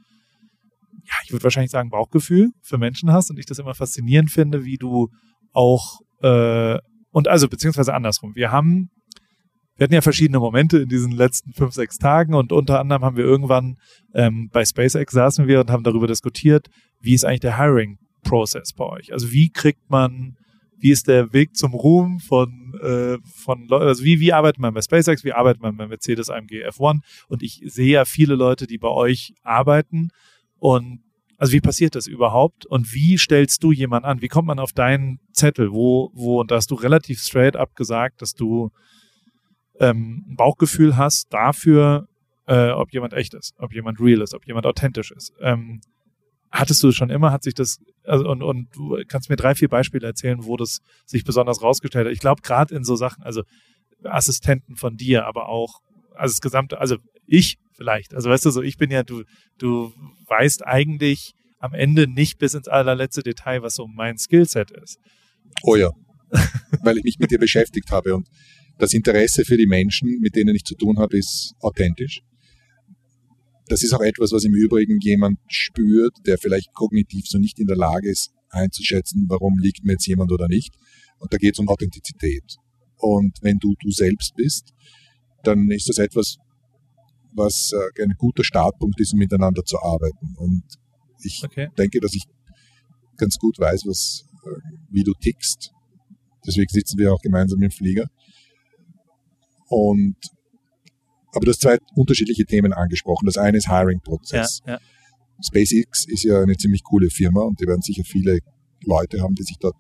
ja, ich würde wahrscheinlich sagen, Bauchgefühl für Menschen hast und ich das immer faszinierend finde, wie du auch, äh, und also beziehungsweise andersrum. Wir haben, wir hatten ja verschiedene Momente in diesen letzten fünf, sechs Tagen und unter anderem haben wir irgendwann ähm, bei SpaceX saßen wir und haben darüber diskutiert, wie ist eigentlich der Hiring-Prozess bei euch? Also wie kriegt man wie ist der Weg zum Ruhm von, äh, von Leuten, also wie, wie arbeitet man bei SpaceX, wie arbeitet man bei Mercedes AMG F1 und ich sehe ja viele Leute, die bei euch arbeiten. Und Also wie passiert das überhaupt? Und wie stellst du jemanden an? Wie kommt man auf deinen Zettel, wo, wo, und da hast du relativ straight up gesagt, dass du ähm, ein Bauchgefühl hast dafür, äh, ob jemand echt ist, ob jemand real ist, ob jemand authentisch ist. Ähm, hattest du schon immer, hat sich das, also und, und du kannst mir drei, vier Beispiele erzählen, wo das sich besonders rausgestellt hat. Ich glaube, gerade in so Sachen, also Assistenten von dir, aber auch, also das gesamte, also ich vielleicht. Also weißt du so, ich bin ja, du, du weißt eigentlich am Ende nicht bis ins allerletzte Detail, was so mein Skillset ist. Oh ja. (laughs) Weil ich mich mit dir beschäftigt habe und das Interesse für die Menschen, mit denen ich zu tun habe, ist authentisch. Das ist auch etwas, was im Übrigen jemand spürt, der vielleicht kognitiv so nicht in der Lage ist, einzuschätzen, warum liegt mir jetzt jemand oder nicht. Und da geht es um Authentizität. Und wenn du du selbst bist, dann ist das etwas, was äh, ein guter Startpunkt ist, um miteinander zu arbeiten. Und ich okay. denke, dass ich ganz gut weiß, was, äh, wie du tickst. Deswegen sitzen wir auch gemeinsam im Flieger. Und aber du hast zwei unterschiedliche Themen angesprochen. Das eine ist Hiring-Prozess. Ja, ja. SpaceX ist ja eine ziemlich coole Firma und die werden sicher viele Leute haben, die sich dort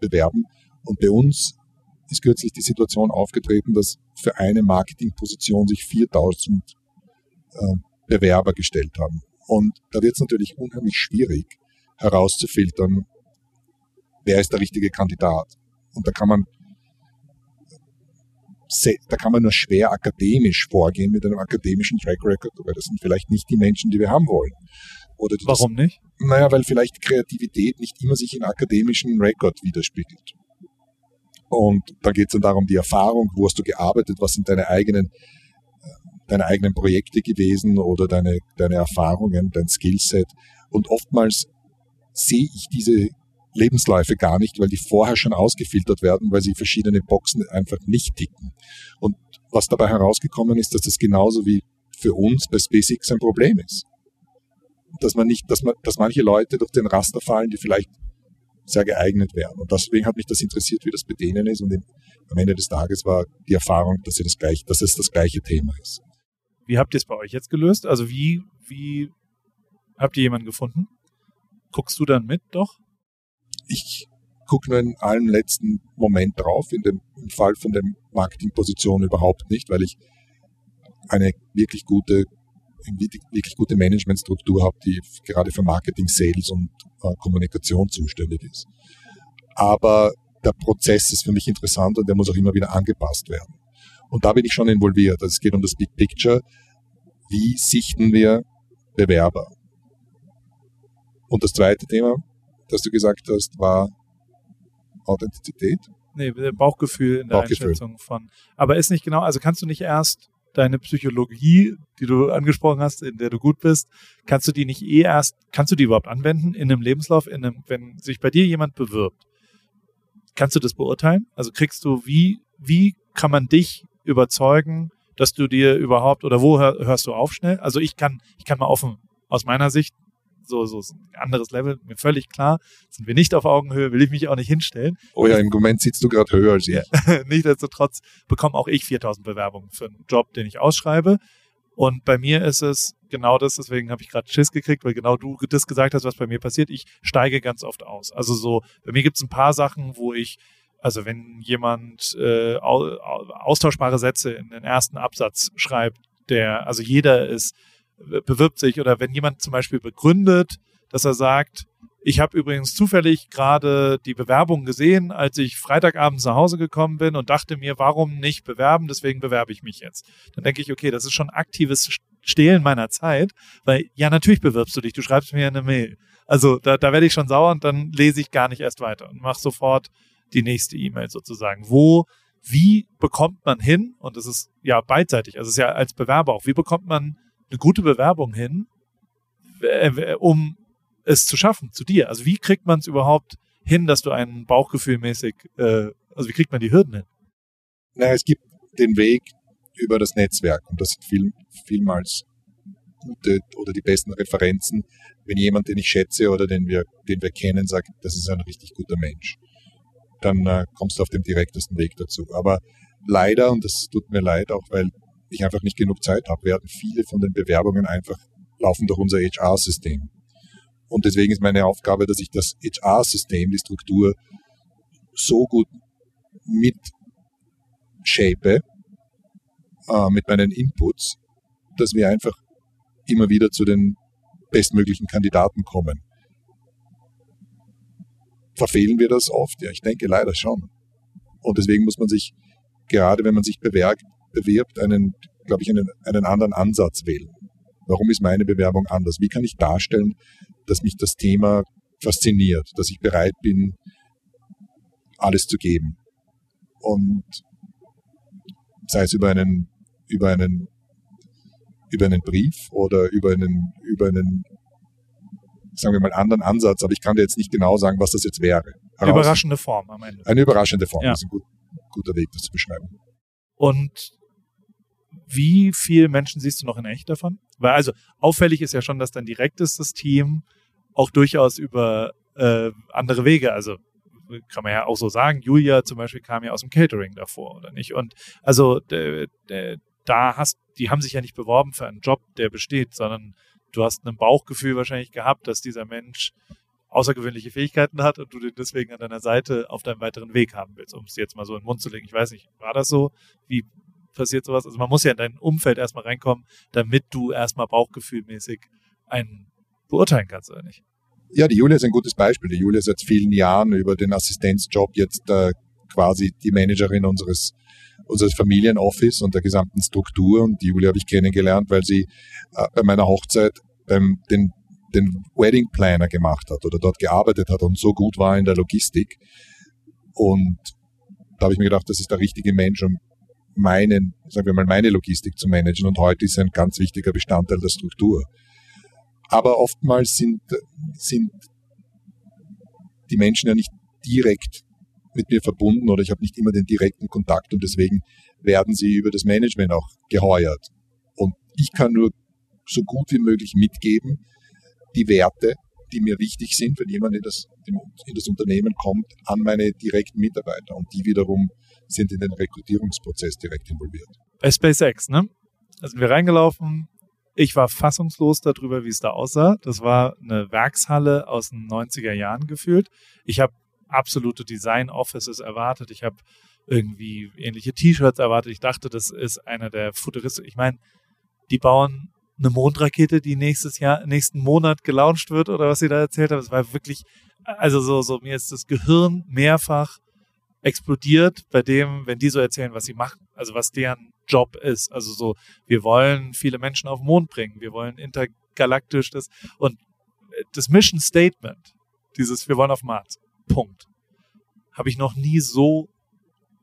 bewerben. Und bei uns ist kürzlich die Situation aufgetreten, dass für eine Marketingposition sich 4000 äh, Bewerber gestellt haben. Und da wird es natürlich unheimlich schwierig herauszufiltern, wer ist der richtige Kandidat. Und da kann man da kann man nur schwer akademisch vorgehen mit einem akademischen Track Record, weil das sind vielleicht nicht die Menschen, die wir haben wollen. Oder Warum das, nicht? Naja, weil vielleicht Kreativität nicht immer sich in akademischen Record widerspiegelt. Und da geht es dann darum, die Erfahrung, wo hast du gearbeitet, was sind deine eigenen, deine eigenen Projekte gewesen oder deine, deine Erfahrungen, dein Skillset. Und oftmals sehe ich diese Lebensläufe gar nicht, weil die vorher schon ausgefiltert werden, weil sie verschiedene Boxen einfach nicht ticken. Und was dabei herausgekommen ist, dass das genauso wie für uns bei SpaceX ein Problem ist. Dass man nicht, dass man, dass manche Leute durch den Raster fallen, die vielleicht sehr geeignet wären. Und deswegen hat mich das interessiert, wie das bei denen ist. Und am Ende des Tages war die Erfahrung, dass, das gleich, dass es das gleiche Thema ist. Wie habt ihr es bei euch jetzt gelöst? Also wie, wie habt ihr jemanden gefunden? Guckst du dann mit doch? Ich gucke nur in einem letzten Moment drauf, in dem im Fall von der Marketingposition überhaupt nicht, weil ich eine wirklich gute, wirklich gute Managementstruktur habe, die gerade für Marketing, Sales und äh, Kommunikation zuständig ist. Aber der Prozess ist für mich interessant und der muss auch immer wieder angepasst werden. Und da bin ich schon involviert. Also es geht um das Big Picture. Wie sichten wir Bewerber? Und das zweite Thema, das du gesagt hast, war Authentizität? Nee, Bauchgefühl in der Bauchgefühl. Einschätzung von. Aber ist nicht genau, also kannst du nicht erst deine Psychologie, die du angesprochen hast, in der du gut bist, kannst du die nicht eh erst, kannst du die überhaupt anwenden in einem Lebenslauf, in einem, wenn sich bei dir jemand bewirbt? Kannst du das beurteilen? Also kriegst du, wie, wie kann man dich überzeugen, dass du dir überhaupt, oder wo hörst du auf schnell? Also ich kann, ich kann mal offen aus meiner Sicht so, so ein anderes Level, mir völlig klar. Sind wir nicht auf Augenhöhe, will ich mich auch nicht hinstellen. Oh ja, im Moment sitzt du gerade höher als ich. (laughs) Nichtsdestotrotz bekomme auch ich 4000 Bewerbungen für einen Job, den ich ausschreibe. Und bei mir ist es genau das, deswegen habe ich gerade Schiss gekriegt, weil genau du das gesagt hast, was bei mir passiert. Ich steige ganz oft aus. Also so, bei mir gibt es ein paar Sachen, wo ich, also wenn jemand äh, austauschbare Sätze in den ersten Absatz schreibt, der, also jeder ist bewirbt sich oder wenn jemand zum Beispiel begründet, dass er sagt, ich habe übrigens zufällig gerade die Bewerbung gesehen, als ich Freitagabend nach Hause gekommen bin und dachte mir, warum nicht bewerben, deswegen bewerbe ich mich jetzt. Dann denke ich, okay, das ist schon aktives Stehlen meiner Zeit, weil ja, natürlich bewirbst du dich, du schreibst mir eine Mail. Also da, da werde ich schon sauer und dann lese ich gar nicht erst weiter und mache sofort die nächste E-Mail sozusagen. Wo, wie bekommt man hin, und das ist ja beidseitig, also es ist ja als Bewerber auch, wie bekommt man eine gute Bewerbung hin, um es zu schaffen, zu dir? Also wie kriegt man es überhaupt hin, dass du einen Bauchgefühlmäßig, äh, also wie kriegt man die Hürden hin? Na, es gibt den Weg über das Netzwerk und das sind viel, vielmals gute oder die besten Referenzen, wenn jemand, den ich schätze oder den wir, den wir kennen, sagt, das ist ein richtig guter Mensch. Dann äh, kommst du auf dem direktesten Weg dazu. Aber leider, und das tut mir leid, auch weil ich einfach nicht genug Zeit habe, werden viele von den Bewerbungen einfach laufen durch unser HR-System. Und deswegen ist meine Aufgabe, dass ich das HR-System, die Struktur so gut mit shape, äh, mit meinen Inputs, dass wir einfach immer wieder zu den bestmöglichen Kandidaten kommen. Verfehlen wir das oft? Ja, ich denke leider schon. Und deswegen muss man sich, gerade wenn man sich bewirbt, bewirbt einen, glaube ich, einen, einen anderen Ansatz wählen. Warum ist meine Bewerbung anders? Wie kann ich darstellen, dass mich das Thema fasziniert, dass ich bereit bin, alles zu geben? Und sei es über einen, über einen, über einen Brief oder über einen, über einen, sagen wir mal, anderen Ansatz, aber ich kann dir jetzt nicht genau sagen, was das jetzt wäre. Eine überraschende Form am Ende. Eine überraschende Form, ja. das ist ein gut, guter Weg, das zu beschreiben. Und wie viele Menschen siehst du noch in echt davon? Weil also auffällig ist ja schon, dass dein direktes Team auch durchaus über äh, andere Wege, also kann man ja auch so sagen, Julia zum Beispiel kam ja aus dem Catering davor, oder nicht? Und also da hast, die haben sich ja nicht beworben für einen Job, der besteht, sondern du hast ein Bauchgefühl wahrscheinlich gehabt, dass dieser Mensch außergewöhnliche Fähigkeiten hat und du den deswegen an deiner Seite auf deinem weiteren Weg haben willst, um es jetzt mal so in den Mund zu legen. Ich weiß nicht, war das so? Wie passiert sowas? Also man muss ja in dein Umfeld erstmal reinkommen, damit du erstmal bauchgefühlmäßig einen beurteilen kannst, oder nicht? Ja, die Julia ist ein gutes Beispiel. Die Julia ist seit vielen Jahren über den Assistenzjob jetzt äh, quasi die Managerin unseres unseres Familienoffice und der gesamten Struktur. Und die Julia habe ich kennengelernt, weil sie äh, bei meiner Hochzeit beim, den, den Wedding Planner gemacht hat oder dort gearbeitet hat und so gut war in der Logistik. Und da habe ich mir gedacht, das ist der richtige Mensch, um meinen, sagen wir mal, meine Logistik zu managen. Und heute ist ein ganz wichtiger Bestandteil der Struktur. Aber oftmals sind, sind die Menschen ja nicht direkt mit mir verbunden oder ich habe nicht immer den direkten Kontakt und deswegen werden sie über das Management auch geheuert. Und ich kann nur so gut wie möglich mitgeben, die Werte, die mir wichtig sind, wenn jemand in das, in das Unternehmen kommt, an meine direkten Mitarbeiter. Und die wiederum sind in den Rekrutierungsprozess direkt involviert. Bei SpaceX, ne? Da sind wir reingelaufen. Ich war fassungslos darüber, wie es da aussah. Das war eine Werkshalle aus den 90er Jahren gefühlt. Ich habe absolute Design Offices erwartet. Ich habe irgendwie ähnliche T-Shirts erwartet. Ich dachte, das ist einer der Futuristen. Ich meine, die bauen eine Mondrakete, die nächstes Jahr, nächsten Monat gelauncht wird oder was sie da erzählt haben. Es war wirklich, also so, so, mir ist das Gehirn mehrfach explodiert bei dem, wenn die so erzählen, was sie machen, also was deren Job ist. Also so, wir wollen viele Menschen auf den Mond bringen, wir wollen intergalaktisch das und das Mission Statement, dieses, wir wollen auf Mars, Punkt, habe ich noch nie so,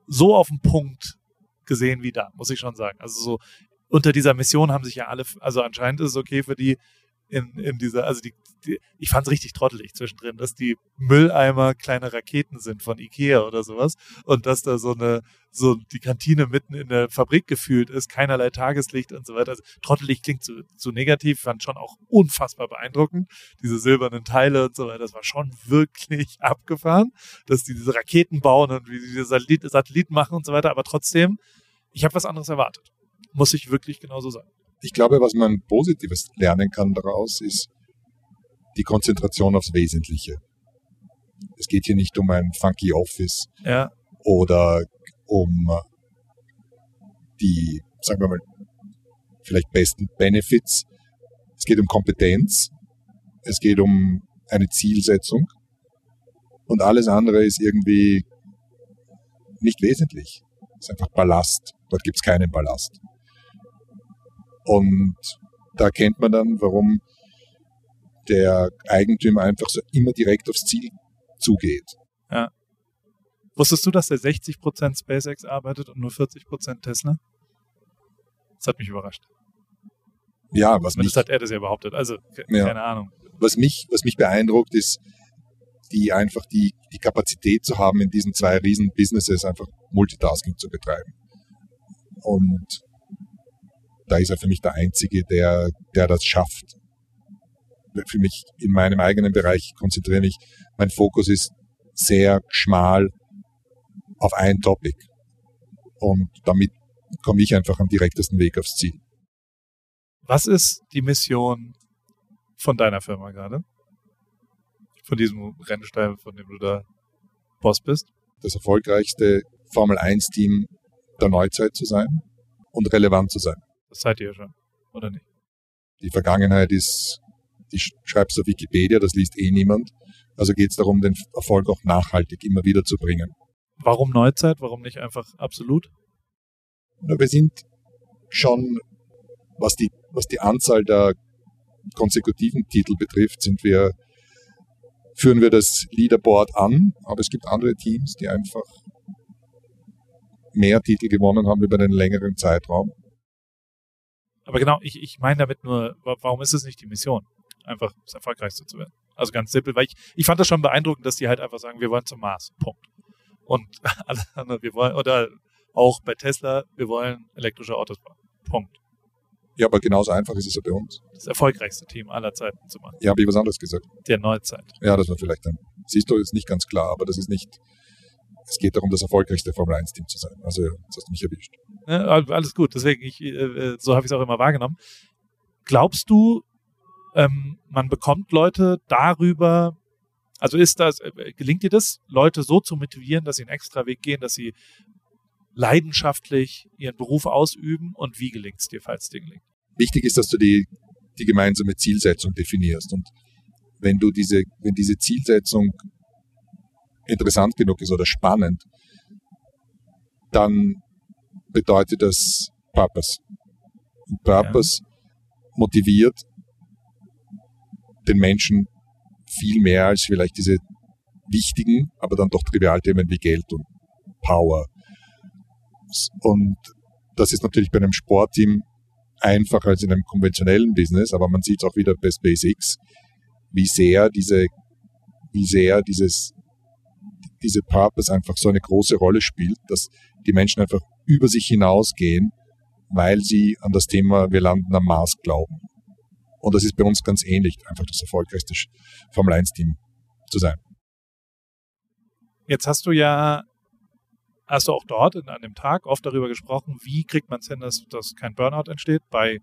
so auf den Punkt gesehen wie da, muss ich schon sagen. Also so, unter dieser Mission haben sich ja alle, also anscheinend ist es okay für die, in, in dieser, also die, die ich fand es richtig trottelig zwischendrin, dass die Mülleimer kleine Raketen sind von Ikea oder sowas und dass da so eine, so die Kantine mitten in der Fabrik gefühlt ist, keinerlei Tageslicht und so weiter. Also trottelig klingt zu, zu negativ, fand schon auch unfassbar beeindruckend. Diese silbernen Teile und so weiter, das war schon wirklich (laughs) abgefahren, dass die diese Raketen bauen und wie die diese Satellit, Satelliten machen und so weiter, aber trotzdem, ich habe was anderes erwartet. Muss ich wirklich genauso sagen ich glaube, was man Positives lernen kann daraus, ist die Konzentration aufs Wesentliche. Es geht hier nicht um ein funky Office ja. oder um die, sagen wir mal, vielleicht besten Benefits. Es geht um Kompetenz. Es geht um eine Zielsetzung. Und alles andere ist irgendwie nicht wesentlich. Es ist einfach Ballast. Dort gibt es keinen Ballast. Und da erkennt man dann, warum der Eigentümer einfach so immer direkt aufs Ziel zugeht. Ja. Wusstest du, dass der 60% SpaceX arbeitet und nur 40% Tesla? Das hat mich überrascht. Ja, was mich, das hat er das ja behauptet. Also, keine ja. Ahnung. Was mich, was mich beeindruckt, ist, die einfach die, die Kapazität zu haben, in diesen zwei riesen Businesses einfach Multitasking zu betreiben. Und da ist er für mich der Einzige, der, der das schafft. Für mich in meinem eigenen Bereich konzentriere mich, mein Fokus ist sehr schmal auf ein Topic. Und damit komme ich einfach am direktesten Weg aufs Ziel. Was ist die Mission von deiner Firma gerade? von diesem Rennstall, von dem du da Boss bist? Das erfolgreichste Formel 1 Team der Neuzeit zu sein und relevant zu sein. Das seid ihr ja schon, oder nicht? Die Vergangenheit ist, die schreibst du auf Wikipedia, das liest eh niemand. Also geht es darum, den Erfolg auch nachhaltig immer wieder zu bringen. Warum Neuzeit? Warum nicht einfach absolut? Na, wir sind schon, was die, was die Anzahl der konsekutiven Titel betrifft, sind wir, führen wir das Leaderboard an, aber es gibt andere Teams, die einfach mehr Titel gewonnen haben über einen längeren Zeitraum. Aber genau, ich, ich meine damit nur, warum ist es nicht die Mission, einfach das Erfolgreichste zu werden? Also ganz simpel, weil ich, ich fand das schon beeindruckend, dass die halt einfach sagen, wir wollen zum Mars. Punkt. Und (laughs) alle anderen, wir wollen, oder auch bei Tesla, wir wollen elektrische Autos bauen. Punkt. Ja, aber genauso einfach ist es ja bei uns. Das erfolgreichste Team aller Zeiten zu machen. Ja, habe ich was anderes gesagt. Der Neuzeit. Ja, das war vielleicht ein. Siehst du, ist nicht ganz klar, aber das ist nicht. Es geht darum, das erfolgreichste Formel 1 Team zu sein. Also, das hast du mich erwischt. Ja, alles gut. Deswegen, ich, äh, so habe ich es auch immer wahrgenommen. Glaubst du, ähm, man bekommt Leute darüber, also ist das, äh, gelingt dir das, Leute so zu motivieren, dass sie einen extra Weg gehen, dass sie leidenschaftlich ihren Beruf ausüben und wie gelingt es dir, falls es dir gelingt? Wichtig ist, dass du die, die gemeinsame Zielsetzung definierst und wenn du diese, wenn diese Zielsetzung interessant genug ist oder spannend, dann bedeutet das Purpose. Purpose ja. motiviert den Menschen viel mehr als vielleicht diese wichtigen, aber dann doch Trivialthemen wie Geld und Power. Und das ist natürlich bei einem Sportteam einfacher als in einem konventionellen Business, aber man sieht es auch wieder bei Basics, wie sehr diese, wie sehr dieses, diese Purpose einfach so eine große Rolle spielt, dass die Menschen einfach über sich hinausgehen, weil sie an das Thema wir landen am Mars glauben. Und das ist bei uns ganz ähnlich, einfach das erfolgreichste Formel 1-Team zu sein. Jetzt hast du ja, hast du auch dort in, an dem Tag oft darüber gesprochen, wie kriegt man es hin, dass, dass kein Burnout entsteht bei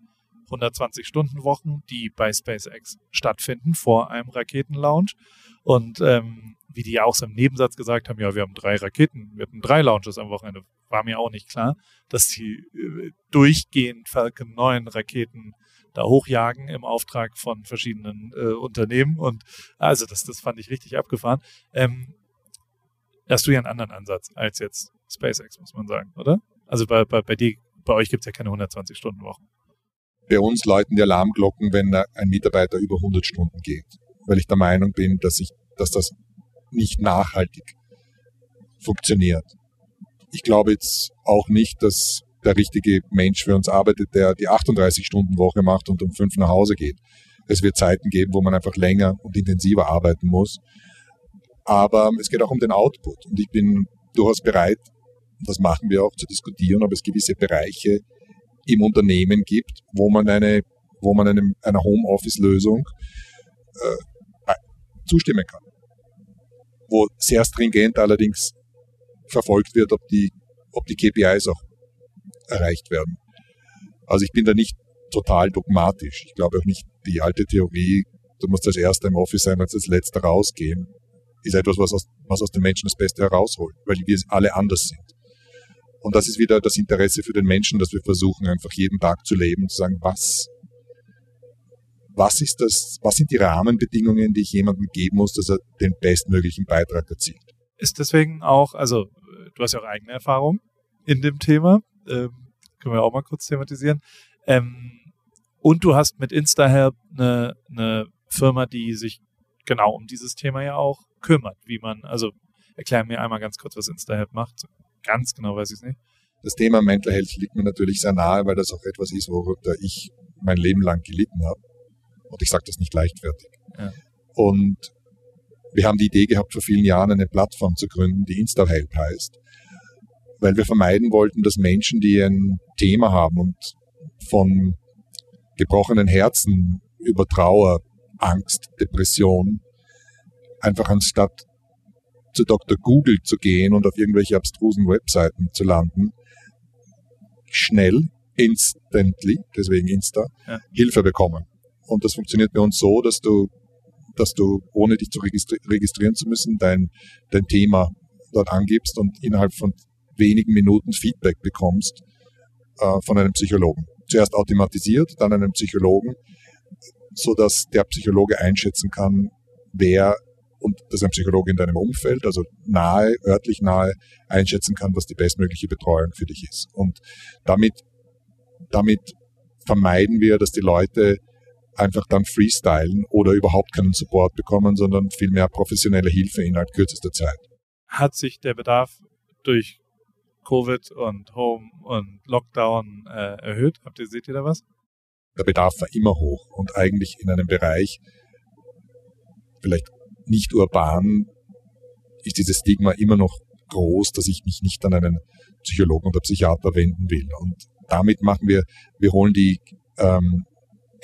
120-Stunden-Wochen, die bei SpaceX stattfinden vor einem Raketenlaunch. Und ähm, wie die ja auch so im Nebensatz gesagt haben, ja, wir haben drei Raketen, wir hatten drei Launches am Wochenende, war mir auch nicht klar, dass die äh, durchgehend Falcon 9 Raketen da hochjagen im Auftrag von verschiedenen äh, Unternehmen. Und also das, das fand ich richtig abgefahren. Ähm, hast du ja einen anderen Ansatz als jetzt SpaceX, muss man sagen, oder? Also bei, bei, bei dir, bei euch gibt es ja keine 120-Stunden-Wochen. Bei uns läuten die Alarmglocken, wenn ein Mitarbeiter über 100 Stunden geht, weil ich der Meinung bin, dass, ich, dass das nicht nachhaltig funktioniert. Ich glaube jetzt auch nicht, dass der richtige Mensch für uns arbeitet, der die 38-Stunden-Woche macht und um fünf nach Hause geht. Es wird Zeiten geben, wo man einfach länger und intensiver arbeiten muss. Aber es geht auch um den Output. Und ich bin durchaus bereit, das machen wir auch, zu diskutieren, ob es gewisse Bereiche im Unternehmen gibt, wo man eine, wo man einem, einer Homeoffice-Lösung äh, zustimmen kann. Wo sehr stringent allerdings verfolgt wird, ob die, ob die KPIs auch erreicht werden. Also ich bin da nicht total dogmatisch. Ich glaube auch nicht, die alte Theorie, du musst als Erster im Office sein, als als Letzter rausgehen, ist etwas, was aus, was aus den Menschen das Beste herausholt, weil wir alle anders sind. Und das ist wieder das Interesse für den Menschen, dass wir versuchen, einfach jeden Tag zu leben, zu sagen, was, was ist das, was sind die Rahmenbedingungen, die ich jemandem geben muss, dass er den bestmöglichen Beitrag erzielt. Ist deswegen auch, also du hast ja auch eigene Erfahrung in dem Thema ähm, können wir auch mal kurz thematisieren. Ähm, und du hast mit InstaHelp eine, eine Firma, die sich genau um dieses Thema ja auch kümmert, wie man, also erklär mir einmal ganz kurz, was InstaHelp macht. Ganz genau weiß ich es nicht. Das Thema Mental Health liegt mir natürlich sehr nahe, weil das auch etwas ist, worunter ich mein Leben lang gelitten habe. Und ich sage das nicht leichtfertig. Ja. Und wir haben die Idee gehabt, vor vielen Jahren eine Plattform zu gründen, die InstaHelp heißt weil wir vermeiden wollten, dass Menschen, die ein Thema haben und von gebrochenen Herzen über Trauer, Angst, Depression, einfach anstatt zu Dr. Google zu gehen und auf irgendwelche abstrusen Webseiten zu landen, schnell, instantly, deswegen Insta, ja. Hilfe bekommen. Und das funktioniert bei uns so, dass du dass du, ohne dich zu registri registrieren zu müssen, dein, dein Thema dort angibst und innerhalb von wenigen Minuten Feedback bekommst äh, von einem Psychologen. Zuerst automatisiert, dann einem Psychologen, so dass der Psychologe einschätzen kann, wer und dass ein Psychologe in deinem Umfeld, also nahe, örtlich nahe, einschätzen kann, was die bestmögliche Betreuung für dich ist. Und damit, damit vermeiden wir, dass die Leute einfach dann freestylen oder überhaupt keinen Support bekommen, sondern vielmehr professionelle Hilfe innerhalb kürzester Zeit. Hat sich der Bedarf durch Covid und Home und Lockdown äh, erhöht? Habt ihr, seht ihr da was? Der Bedarf war immer hoch und eigentlich in einem Bereich, vielleicht nicht urban, ist dieses Stigma immer noch groß, dass ich mich nicht an einen Psychologen oder Psychiater wenden will. Und damit machen wir, wir holen die ähm,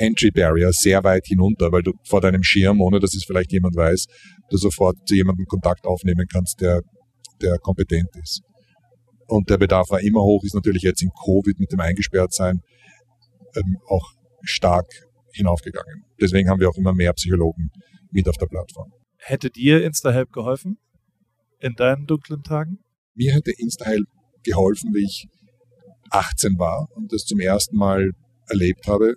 Entry Barrier sehr weit hinunter, weil du vor deinem Schirm, ohne dass es vielleicht jemand weiß, du sofort zu jemandem Kontakt aufnehmen kannst, der, der kompetent ist. Und der Bedarf war immer hoch, ist natürlich jetzt in Covid mit dem Eingesperrtsein ähm, auch stark hinaufgegangen. Deswegen haben wir auch immer mehr Psychologen mit auf der Plattform. Hätte dir InstaHelp geholfen in deinen dunklen Tagen? Mir hätte InstaHelp geholfen, wie ich 18 war und das zum ersten Mal erlebt habe,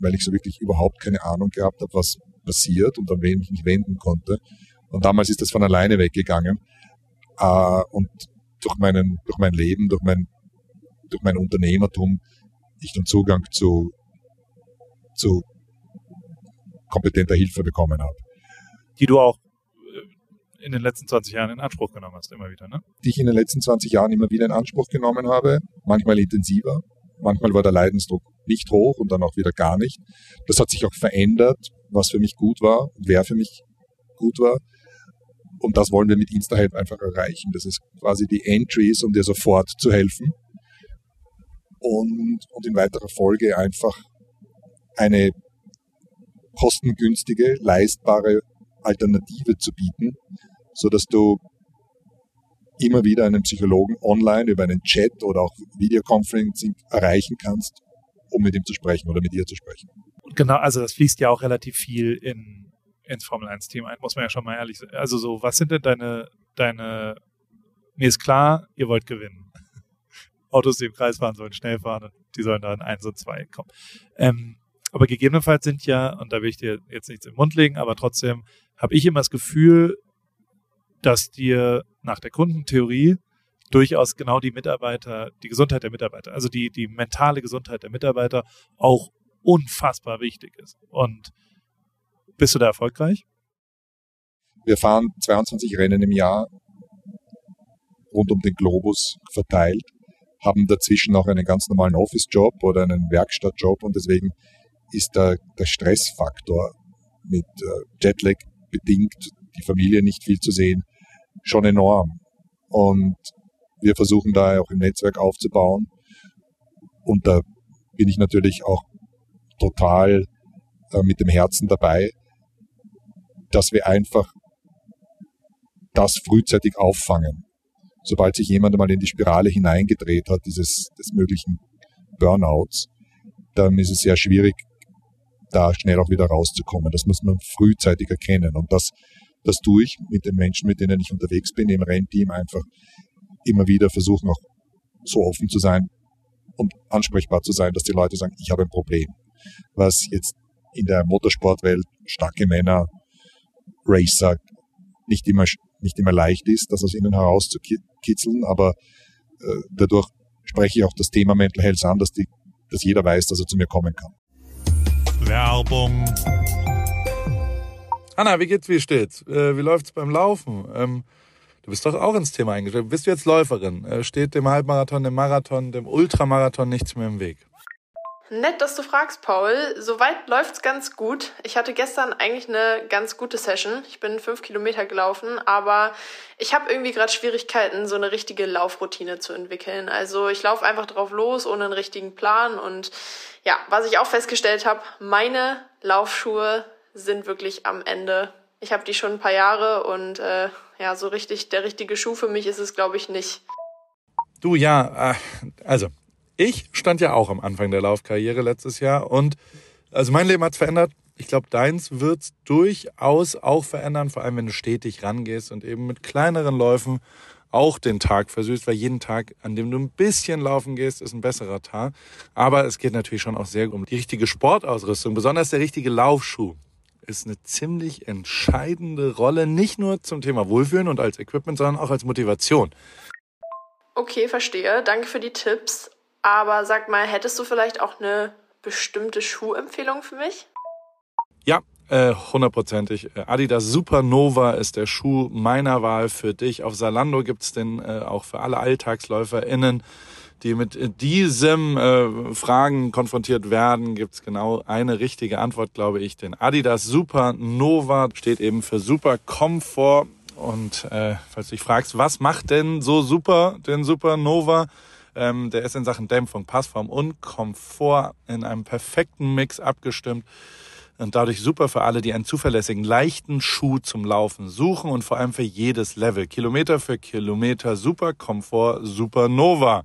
weil ich so wirklich überhaupt keine Ahnung gehabt habe, was passiert und an wen ich mich wenden konnte. Und damals ist das von alleine weggegangen. Äh, und durch, meinen, durch mein Leben, durch mein, durch mein Unternehmertum, ich den Zugang zu, zu kompetenter Hilfe bekommen habe. Die du auch äh, in den letzten 20 Jahren in Anspruch genommen hast, immer wieder, ne? Die ich in den letzten 20 Jahren immer wieder in Anspruch genommen habe, manchmal intensiver, manchmal war der Leidensdruck nicht hoch und dann auch wieder gar nicht. Das hat sich auch verändert, was für mich gut war, wer für mich gut war. Und das wollen wir mit InstaHelp einfach erreichen. Das ist quasi die Entry ist, um dir sofort zu helfen. Und, und in weiterer Folge einfach eine kostengünstige, leistbare Alternative zu bieten, so dass du immer wieder einen Psychologen online über einen Chat oder auch Videoconferencing erreichen kannst, um mit ihm zu sprechen oder mit ihr zu sprechen. Genau, also das fließt ja auch relativ viel in, ins Formel 1 Team ein, muss man ja schon mal ehrlich sagen. Also so, was sind denn deine, deine, mir ist klar, ihr wollt gewinnen. (laughs) Autos, die im Kreis fahren, sollen schnell fahren die sollen dann eins und zwei kommen. Ähm, aber gegebenenfalls sind ja, und da will ich dir jetzt nichts im Mund legen, aber trotzdem habe ich immer das Gefühl, dass dir nach der Kundentheorie durchaus genau die Mitarbeiter, die Gesundheit der Mitarbeiter, also die, die mentale Gesundheit der Mitarbeiter auch unfassbar wichtig ist. Und bist du da erfolgreich? Wir fahren 22 Rennen im Jahr rund um den Globus verteilt, haben dazwischen auch einen ganz normalen Office-Job oder einen Werkstattjob und deswegen ist der, der Stressfaktor mit äh, Jetlag bedingt, die Familie nicht viel zu sehen, schon enorm. Und wir versuchen da auch im Netzwerk aufzubauen. Und da bin ich natürlich auch total äh, mit dem Herzen dabei, dass wir einfach das frühzeitig auffangen. Sobald sich jemand einmal in die Spirale hineingedreht hat, dieses des möglichen Burnouts, dann ist es sehr schwierig, da schnell auch wieder rauszukommen. Das muss man frühzeitig erkennen. Und das, das tue ich mit den Menschen, mit denen ich unterwegs bin, im Rennteam einfach immer wieder versuchen, auch so offen zu sein und ansprechbar zu sein, dass die Leute sagen, ich habe ein Problem. Was jetzt in der Motorsportwelt starke Männer, Racer nicht immer, nicht immer leicht ist, das aus ihnen herauszukitzeln, aber äh, dadurch spreche ich auch das Thema Mental Health an, dass, die, dass jeder weiß, dass er zu mir kommen kann. Werbung. Anna, wie geht's, wie steht's? Äh, wie läuft's beim Laufen? Ähm, du bist doch auch ins Thema eingestellt. Bist du jetzt Läuferin? Äh, steht dem Halbmarathon, dem Marathon, dem Ultramarathon nichts mehr im Weg? Nett, dass du fragst, Paul. Soweit läuft's ganz gut. Ich hatte gestern eigentlich eine ganz gute Session. Ich bin fünf Kilometer gelaufen, aber ich habe irgendwie gerade Schwierigkeiten, so eine richtige Laufroutine zu entwickeln. Also ich laufe einfach drauf los, ohne einen richtigen Plan. Und ja, was ich auch festgestellt habe, meine Laufschuhe sind wirklich am Ende. Ich habe die schon ein paar Jahre und äh, ja, so richtig der richtige Schuh für mich ist es, glaube ich, nicht. Du ja, äh, also ich stand ja auch am Anfang der Laufkarriere letztes Jahr und also mein Leben hat's verändert. ich glaube, deins wird's durchaus auch verändern, vor allem wenn du stetig rangehst und eben mit kleineren Läufen auch den Tag versüßt, weil jeden Tag, an dem du ein bisschen laufen gehst, ist ein besserer Tag. Aber es geht natürlich schon auch sehr um die richtige Sportausrüstung, besonders der richtige Laufschuh ist eine ziemlich entscheidende Rolle, nicht nur zum Thema Wohlfühlen und als Equipment, sondern auch als Motivation. Okay, verstehe. Danke für die Tipps. Aber sag mal, hättest du vielleicht auch eine bestimmte Schuhempfehlung für mich? Ja, äh, hundertprozentig. Adidas Supernova ist der Schuh meiner Wahl für dich. Auf Salando gibt's den äh, auch für alle AlltagsläuferInnen, die mit diesem äh, Fragen konfrontiert werden. Gibt's genau eine richtige Antwort, glaube ich. Den Adidas Supernova steht eben für Super Komfort. Und äh, falls du dich fragst, was macht denn so super den Supernova? Ähm, der ist in Sachen Dämpfung, Passform und Komfort in einem perfekten Mix abgestimmt und dadurch super für alle, die einen zuverlässigen, leichten Schuh zum Laufen suchen und vor allem für jedes Level. Kilometer für Kilometer, super Komfort, super Nova.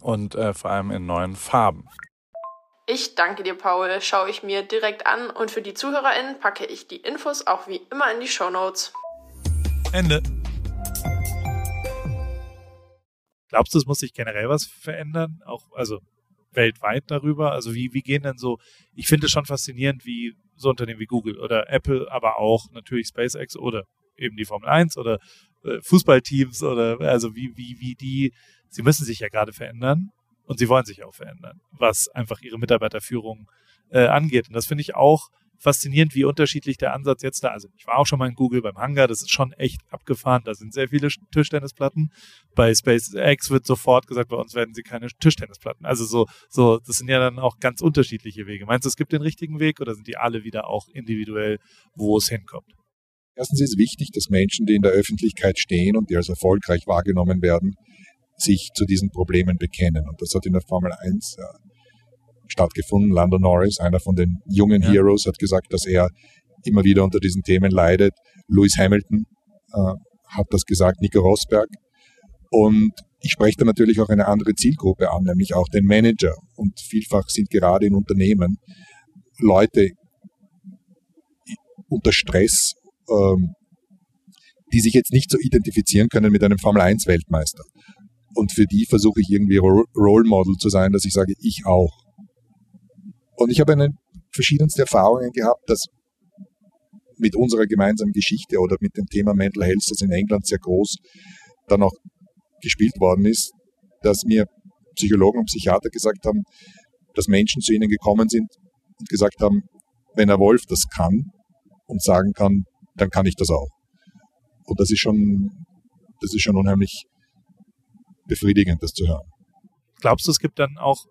und äh, vor allem in neuen Farben. Ich danke dir, Paul. Schaue ich mir direkt an und für die ZuhörerInnen packe ich die Infos auch wie immer in die Show Notes. Ende. Glaubst du, es muss sich generell was verändern? Auch, also weltweit darüber? Also wie, wie gehen denn so, ich finde es schon faszinierend, wie so Unternehmen wie Google oder Apple, aber auch natürlich SpaceX oder eben die Formel 1 oder äh, Fußballteams oder also wie, wie, wie die, sie müssen sich ja gerade verändern und sie wollen sich auch verändern, was einfach ihre Mitarbeiterführung äh, angeht. Und das finde ich auch faszinierend, wie unterschiedlich der Ansatz jetzt da. Also ich war auch schon mal in Google beim Hangar, das ist schon echt abgefahren. Da sind sehr viele Tischtennisplatten. Bei SpaceX wird sofort gesagt, bei uns werden sie keine Tischtennisplatten. Also so, so, das sind ja dann auch ganz unterschiedliche Wege. Meinst du, es gibt den richtigen Weg oder sind die alle wieder auch individuell, wo es hinkommt? Erstens ist wichtig, dass Menschen, die in der Öffentlichkeit stehen und die als erfolgreich wahrgenommen werden, sich zu diesen Problemen bekennen. Und das hat in der Formel 1 stattgefunden. Lando Norris, einer von den jungen ja. Heroes, hat gesagt, dass er immer wieder unter diesen Themen leidet. Lewis Hamilton äh, hat das gesagt, Nico Rosberg. Und ich spreche da natürlich auch eine andere Zielgruppe an, nämlich auch den Manager. Und vielfach sind gerade in Unternehmen Leute unter Stress, ähm, die sich jetzt nicht so identifizieren können mit einem Formel-1-Weltmeister. Und für die versuche ich irgendwie Role Model zu sein, dass ich sage, ich auch. Und ich habe eine verschiedenste Erfahrungen gehabt, dass mit unserer gemeinsamen Geschichte oder mit dem Thema Mental Health, das in England sehr groß dann auch gespielt worden ist, dass mir Psychologen und Psychiater gesagt haben, dass Menschen zu ihnen gekommen sind und gesagt haben, wenn ein Wolf das kann und sagen kann, dann kann ich das auch. Und das ist schon, das ist schon unheimlich befriedigend, das zu hören. Glaubst du, es gibt dann auch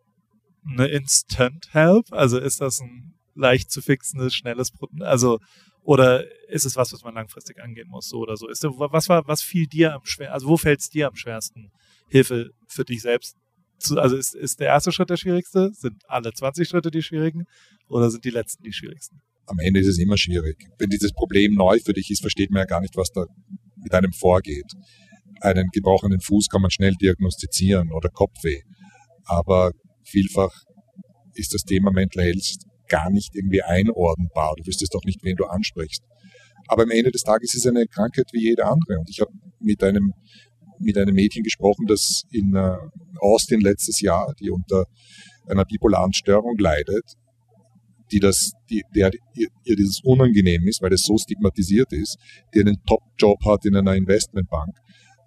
eine Instant Help? Also ist das ein leicht zu fixendes, schnelles Produkt? Also oder ist es was, was man langfristig angehen muss, so oder so? Ist, was war, was fiel dir am schwersten? Also wo fällt es dir am schwersten, Hilfe für dich selbst zu, also ist, ist der erste Schritt der schwierigste? Sind alle 20 Schritte die schwierigen? Oder sind die letzten die schwierigsten? Am Ende ist es immer schwierig. Wenn dieses Problem neu für dich ist, versteht man ja gar nicht, was da mit einem vorgeht. Einen gebrochenen Fuß kann man schnell diagnostizieren oder Kopfweh. Aber vielfach ist das Thema Mental Health gar nicht irgendwie einordnbar. Du wüsstest doch nicht, wen du ansprichst. Aber am Ende des Tages ist es eine Krankheit wie jede andere. Und ich habe mit einem, mit einem Mädchen gesprochen, das in äh, Austin letztes Jahr, die unter einer bipolaren Störung leidet, die das, die, der ihr, ihr dieses unangenehm ist, weil es so stigmatisiert ist, die einen Top-Job hat in einer Investmentbank.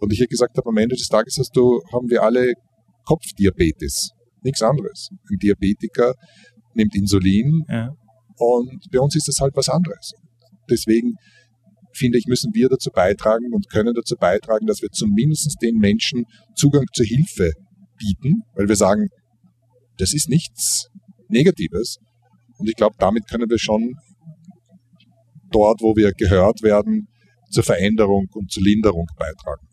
Und ich habe gesagt habe, am Ende des Tages hast du, haben wir alle Kopfdiabetes nichts anderes. Ein Diabetiker nimmt Insulin ja. und bei uns ist das halt was anderes. Deswegen finde ich, müssen wir dazu beitragen und können dazu beitragen, dass wir zumindest den Menschen Zugang zur Hilfe bieten, weil wir sagen, das ist nichts Negatives. Und ich glaube, damit können wir schon dort, wo wir gehört werden, zur Veränderung und zur Linderung beitragen.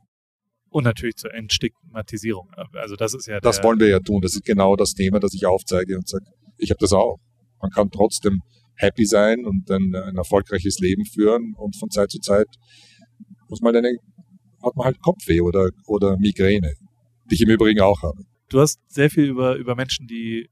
Und natürlich zur Entstigmatisierung. Also das ist ja Das wollen wir ja tun. Das ist genau das Thema, das ich aufzeige und sage, ich habe das auch. Man kann trotzdem happy sein und ein, ein erfolgreiches Leben führen und von Zeit zu Zeit muss man eine, hat man halt Kopfweh oder, oder Migräne, die ich im Übrigen auch habe. Du hast sehr viel über, über Menschen, die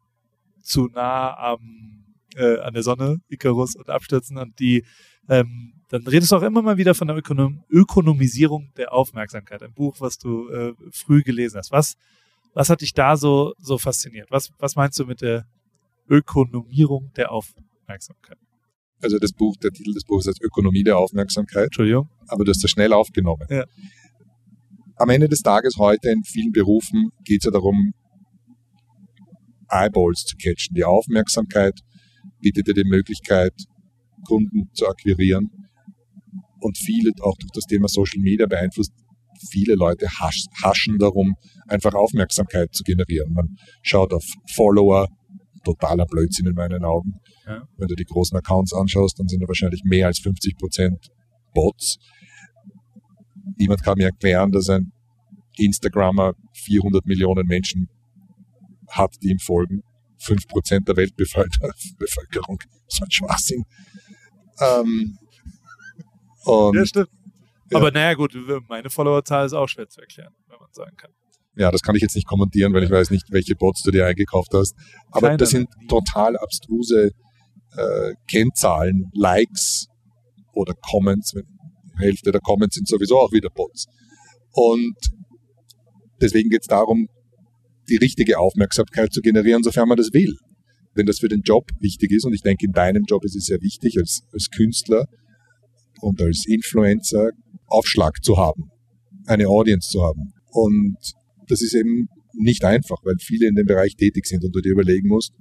zu nah am, äh, an der Sonne, Icarus und abstürzen und die, ähm, dann redest du auch immer mal wieder von der Ökonom Ökonomisierung der Aufmerksamkeit. Ein Buch, was du äh, früh gelesen hast. Was, was hat dich da so, so fasziniert? Was, was meinst du mit der Ökonomierung der Aufmerksamkeit? Also das Buch, der Titel des Buches heißt Ökonomie der Aufmerksamkeit. Entschuldigung. Aber du hast das schnell aufgenommen. Ja. Am Ende des Tages heute in vielen Berufen geht es ja darum, Eyeballs zu catchen. Die Aufmerksamkeit bietet dir die Möglichkeit, Kunden zu akquirieren. Und viele, auch durch das Thema Social Media beeinflusst, viele Leute hasch, haschen darum, einfach Aufmerksamkeit zu generieren. Man schaut auf Follower, totaler Blödsinn in meinen Augen. Ja. Wenn du die großen Accounts anschaust, dann sind da wahrscheinlich mehr als 50 Prozent Bots. Niemand kann mir erklären, dass ein Instagrammer 400 Millionen Menschen hat, die ihm folgen. 5 Prozent der Weltbevölkerung. (laughs) Das ist ein Schwachsinn. Ähm, und Ja, stimmt. Ja. Aber naja, gut, meine Followerzahl ist auch schwer zu erklären, wenn man sagen kann. ja, das kann ich jetzt nicht kommentieren, weil ich weiß nicht, welche Bots du dir eingekauft hast. Aber Keiner das sind total abstruse äh, Kennzahlen, Likes oder Comments. Die Hälfte der Comments sind sowieso auch wieder Bots. Und deswegen geht es darum, die richtige Aufmerksamkeit zu generieren, sofern man das will. Wenn das für den Job wichtig ist, und ich denke, in deinem Job ist es sehr wichtig, als, als Künstler und als Influencer Aufschlag zu haben, eine Audience zu haben. Und das ist eben nicht einfach, weil viele in dem Bereich tätig sind und du dir überlegen musst,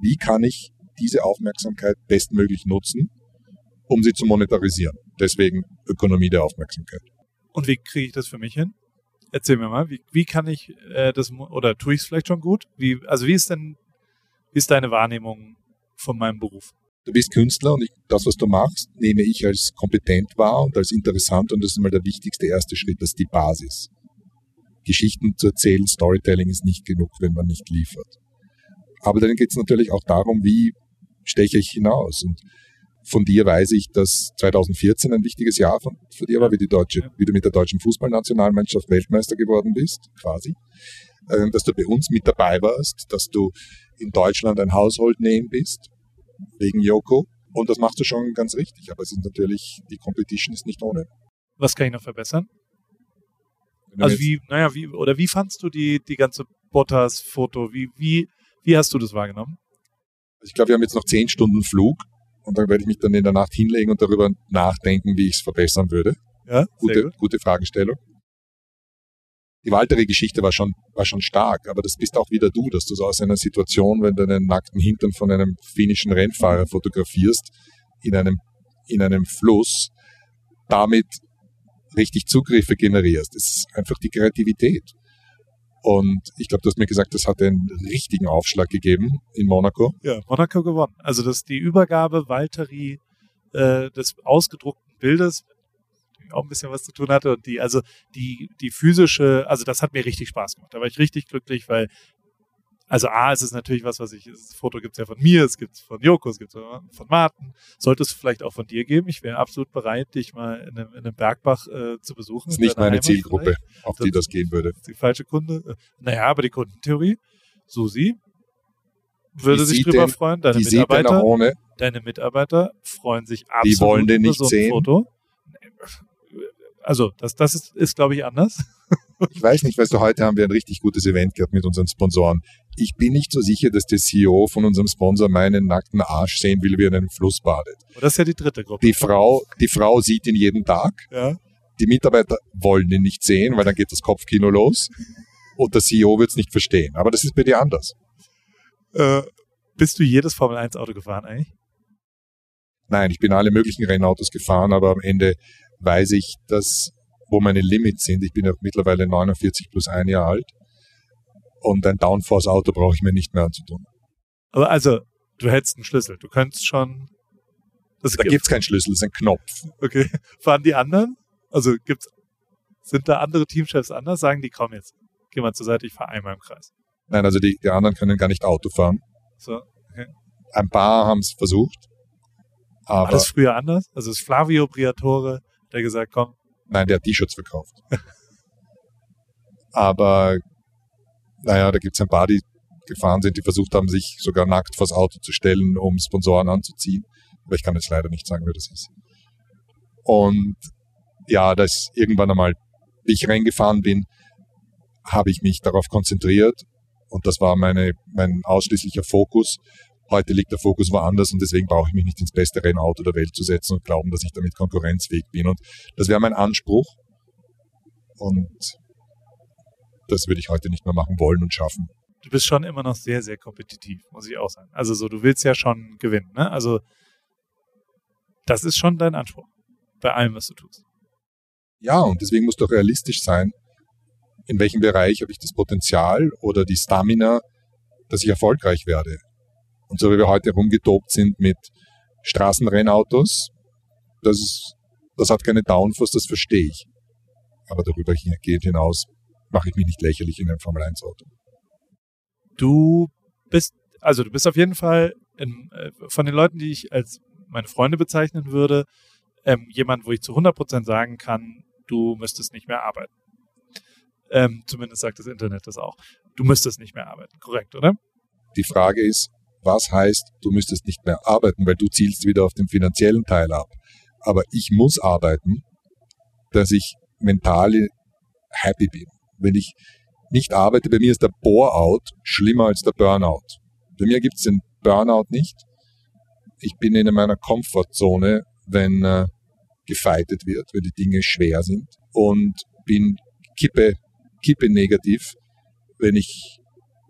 wie kann ich diese Aufmerksamkeit bestmöglich nutzen, um sie zu monetarisieren. Deswegen Ökonomie der Aufmerksamkeit. Und wie kriege ich das für mich hin? Erzähl mir mal, wie, wie kann ich äh, das, oder tue ich es vielleicht schon gut? Wie, also wie ist denn, wie ist deine Wahrnehmung von meinem Beruf? Du bist Künstler und ich, das, was du machst, nehme ich als kompetent wahr und als interessant und das ist mal der wichtigste erste Schritt, das ist die Basis. Geschichten zu erzählen, Storytelling ist nicht genug, wenn man nicht liefert. Aber dann geht es natürlich auch darum, wie steche ich hinaus. Und von dir weiß ich, dass 2014 ein wichtiges Jahr von, für dir war, wie, die deutsche, wie du mit der deutschen Fußballnationalmannschaft Weltmeister geworden bist, quasi. Ähm, dass du bei uns mit dabei warst, dass du in Deutschland ein Household Name bist, wegen Yoko. Und das machst du schon ganz richtig. Aber es ist natürlich, die Competition ist nicht ohne. Was kann ich noch verbessern? Also wie, naja, wie, oder wie fandst du die, die ganze Bottas-Foto? Wie, wie, wie hast du das wahrgenommen? ich glaube, wir haben jetzt noch zehn Stunden Flug und dann werde ich mich dann in der Nacht hinlegen und darüber nachdenken, wie ich es verbessern würde. Ja, sehr Gute, gut. gute Fragestellung. Die Waltere-Geschichte war schon, war schon stark, aber das bist auch wieder du, dass du so aus einer Situation, wenn du einen nackten Hintern von einem finnischen Rennfahrer fotografierst, in einem, in einem Fluss, damit richtig Zugriffe generierst. Das ist einfach die Kreativität. Und ich glaube, du hast mir gesagt, das hat einen richtigen Aufschlag gegeben in Monaco. Ja, Monaco gewonnen. Also das die Übergabe Valtteri äh, des ausgedruckten Bildes auch ein bisschen was zu tun hatte und die also die die physische, also das hat mir richtig Spaß gemacht. Da war ich richtig glücklich, weil also A, es ist natürlich was, was ich, das Foto gibt es ja von mir, es gibt von Joko, es gibt von Martin. Sollte es vielleicht auch von dir geben. Ich wäre absolut bereit, dich mal in einem, in einem Bergbach äh, zu besuchen. Das ist nicht meine Heimat Zielgruppe, vielleicht. auf die das gehen würde. die falsche Kunde. Äh, Naja, aber die Kundentheorie, Susi, würde sich drüber denn- freuen. Deine Mitarbeiter, deine Mitarbeiter freuen sich absolut Die wollen den über nicht so ein sehen? Foto. Also, das, das ist, ist glaube ich, anders. (laughs) Ich weiß nicht, weißt du, heute haben wir ein richtig gutes Event gehabt mit unseren Sponsoren. Ich bin nicht so sicher, dass der CEO von unserem Sponsor meinen nackten Arsch sehen will, wie er in einem Fluss badet. Und das ist ja die dritte Gruppe. Die Frau, die Frau sieht ihn jeden Tag. ja. Die Mitarbeiter wollen ihn nicht sehen, weil dann geht das Kopfkino los. Und der CEO wird es nicht verstehen. Aber das ist bei dir anders. Äh, bist du jedes Formel-1-Auto gefahren eigentlich? Nein, ich bin alle möglichen Rennautos gefahren, aber am Ende weiß ich, dass, wo meine Limits sind. Ich bin ja mittlerweile 49 plus ein Jahr alt. Und ein Downforce-Auto brauche ich mir nicht mehr anzutun. Aber also, du hättest einen Schlüssel. Du könntest schon Das Da gibt's keinen Schlüssel, das ist ein Knopf. Okay. (laughs) Fahren die anderen? Also gibt's, sind da andere Teamchefs anders? Sagen die, komm jetzt, geh mal zur Seite, ich fahre einmal im Kreis. Nein, also die, die anderen können gar nicht Auto fahren. So, okay. Ein paar haben es versucht, War aber das früher anders? Also ist Flavio Briatore, der gesagt, komm, nein, der hat T-Shirts verkauft. aber naja, da gibt's ein paar, die gefahren sind, die versucht haben, sich sogar nackt vors Auto zu stellen, um Sponsoren anzuziehen. Aber ich kann jetzt leider nicht sagen, wer das ist. Und ja, das irgendwann einmal, wie ich reingefahren bin, habe ich mich darauf konzentriert und das war meine, mein ausschließlicher Fokus. Heute liegt der Fokus woanders und deswegen brauche ich mich nicht ins beste Rennauto der Welt zu setzen und glauben, dass ich damit konkurrenzfähig bin. Und das wäre mein Anspruch. Und das würde ich heute nicht mehr machen wollen und schaffen. du bist schon immer noch sehr, sehr kompetitiv, muss ich auch sagen. Also so, du willst ja schon gewinnen, ne? Also das ist schon dein Anspruch bei allem, was du tust. Ja, und deswegen muss doch realistisch sein, in welchem Bereich habe ich das Potenzial oder die Stamina, dass ich erfolgreich werde. Und so wie wir heute rumgetobt sind mit Straßenrennautos, das, ist, das hat keine Downforce, das verstehe ich. Aber darüber geht hinaus, mache ich mich nicht lächerlich in einem Formel-1-Auto. Du bist, also du bist auf jeden Fall in, äh, von den Leuten, die ich als meine Freunde bezeichnen würde, ähm, jemand, wo ich zu 100% sagen kann, du müsstest nicht mehr arbeiten. Ähm, zumindest sagt das Internet das auch. Du müsstest nicht mehr arbeiten, korrekt, oder? Die Frage ist, was heißt, du müsstest nicht mehr arbeiten, weil du zielst wieder auf den finanziellen Teil ab. Aber ich muss arbeiten, dass ich mental happy bin. Wenn ich nicht arbeite, bei mir ist der Bore-out schlimmer als der Burnout. Bei mir gibt es den Burnout nicht. Ich bin in meiner Komfortzone, wenn äh, gefeitet wird, wenn die Dinge schwer sind und bin kippe, kippe negativ, wenn ich,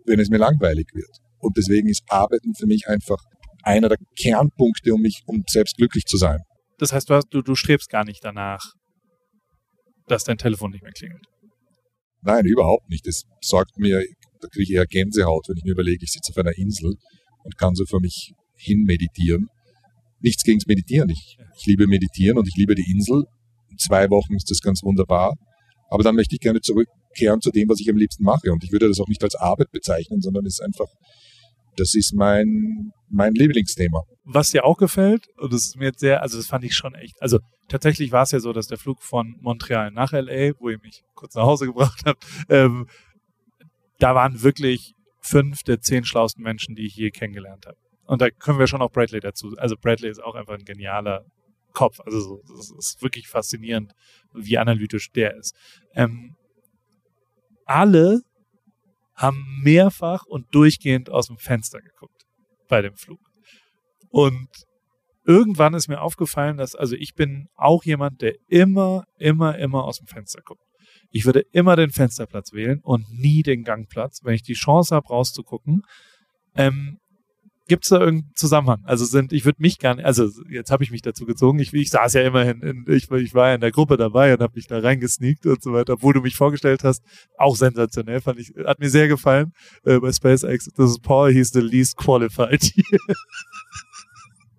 wenn es mir langweilig wird. Und deswegen ist Arbeiten für mich einfach einer der Kernpunkte, um mich, um selbst glücklich zu sein. Das heißt, du, hast, du, du strebst gar nicht danach, dass dein Telefon nicht mehr klingelt. Nein, überhaupt nicht. Das sorgt mir, da kriege ich eher Gänsehaut, wenn ich mir überlege, ich sitze auf einer Insel und kann so vor mich hin meditieren. Nichts gegens Meditieren. Ich, ich liebe Meditieren und ich liebe die Insel. In zwei Wochen ist das ganz wunderbar. Aber dann möchte ich gerne zurückkehren zu dem, was ich am liebsten mache. Und ich würde das auch nicht als Arbeit bezeichnen, sondern es ist einfach, das ist mein, mein Lieblingsthema. Was dir auch gefällt, und das ist mir jetzt sehr, also das fand ich schon echt, also tatsächlich war es ja so, dass der Flug von Montreal nach LA, wo ihr mich kurz nach Hause (laughs) gebracht habt, ähm, da waren wirklich fünf der zehn schlauesten Menschen, die ich je kennengelernt habe. Und da können wir schon auch Bradley dazu. Also Bradley ist auch einfach ein genialer Kopf. Also so, das ist wirklich faszinierend, wie analytisch der ist. Ähm, alle haben mehrfach und durchgehend aus dem Fenster geguckt bei dem Flug. Und irgendwann ist mir aufgefallen, dass, also ich bin auch jemand, der immer, immer, immer aus dem Fenster guckt. Ich würde immer den Fensterplatz wählen und nie den Gangplatz, wenn ich die Chance habe, rauszugucken. Ähm, Gibt es da irgendeinen Zusammenhang? Also sind, ich würde mich gerne, also jetzt habe ich mich dazu gezogen, ich, ich saß ja immerhin, in, ich, ich war ja in der Gruppe dabei und habe mich da reingesneakt und so weiter, obwohl du mich vorgestellt hast, auch sensationell, fand ich, hat mir sehr gefallen äh, bei SpaceX. Das ist Paul, he's the least qualified. (laughs)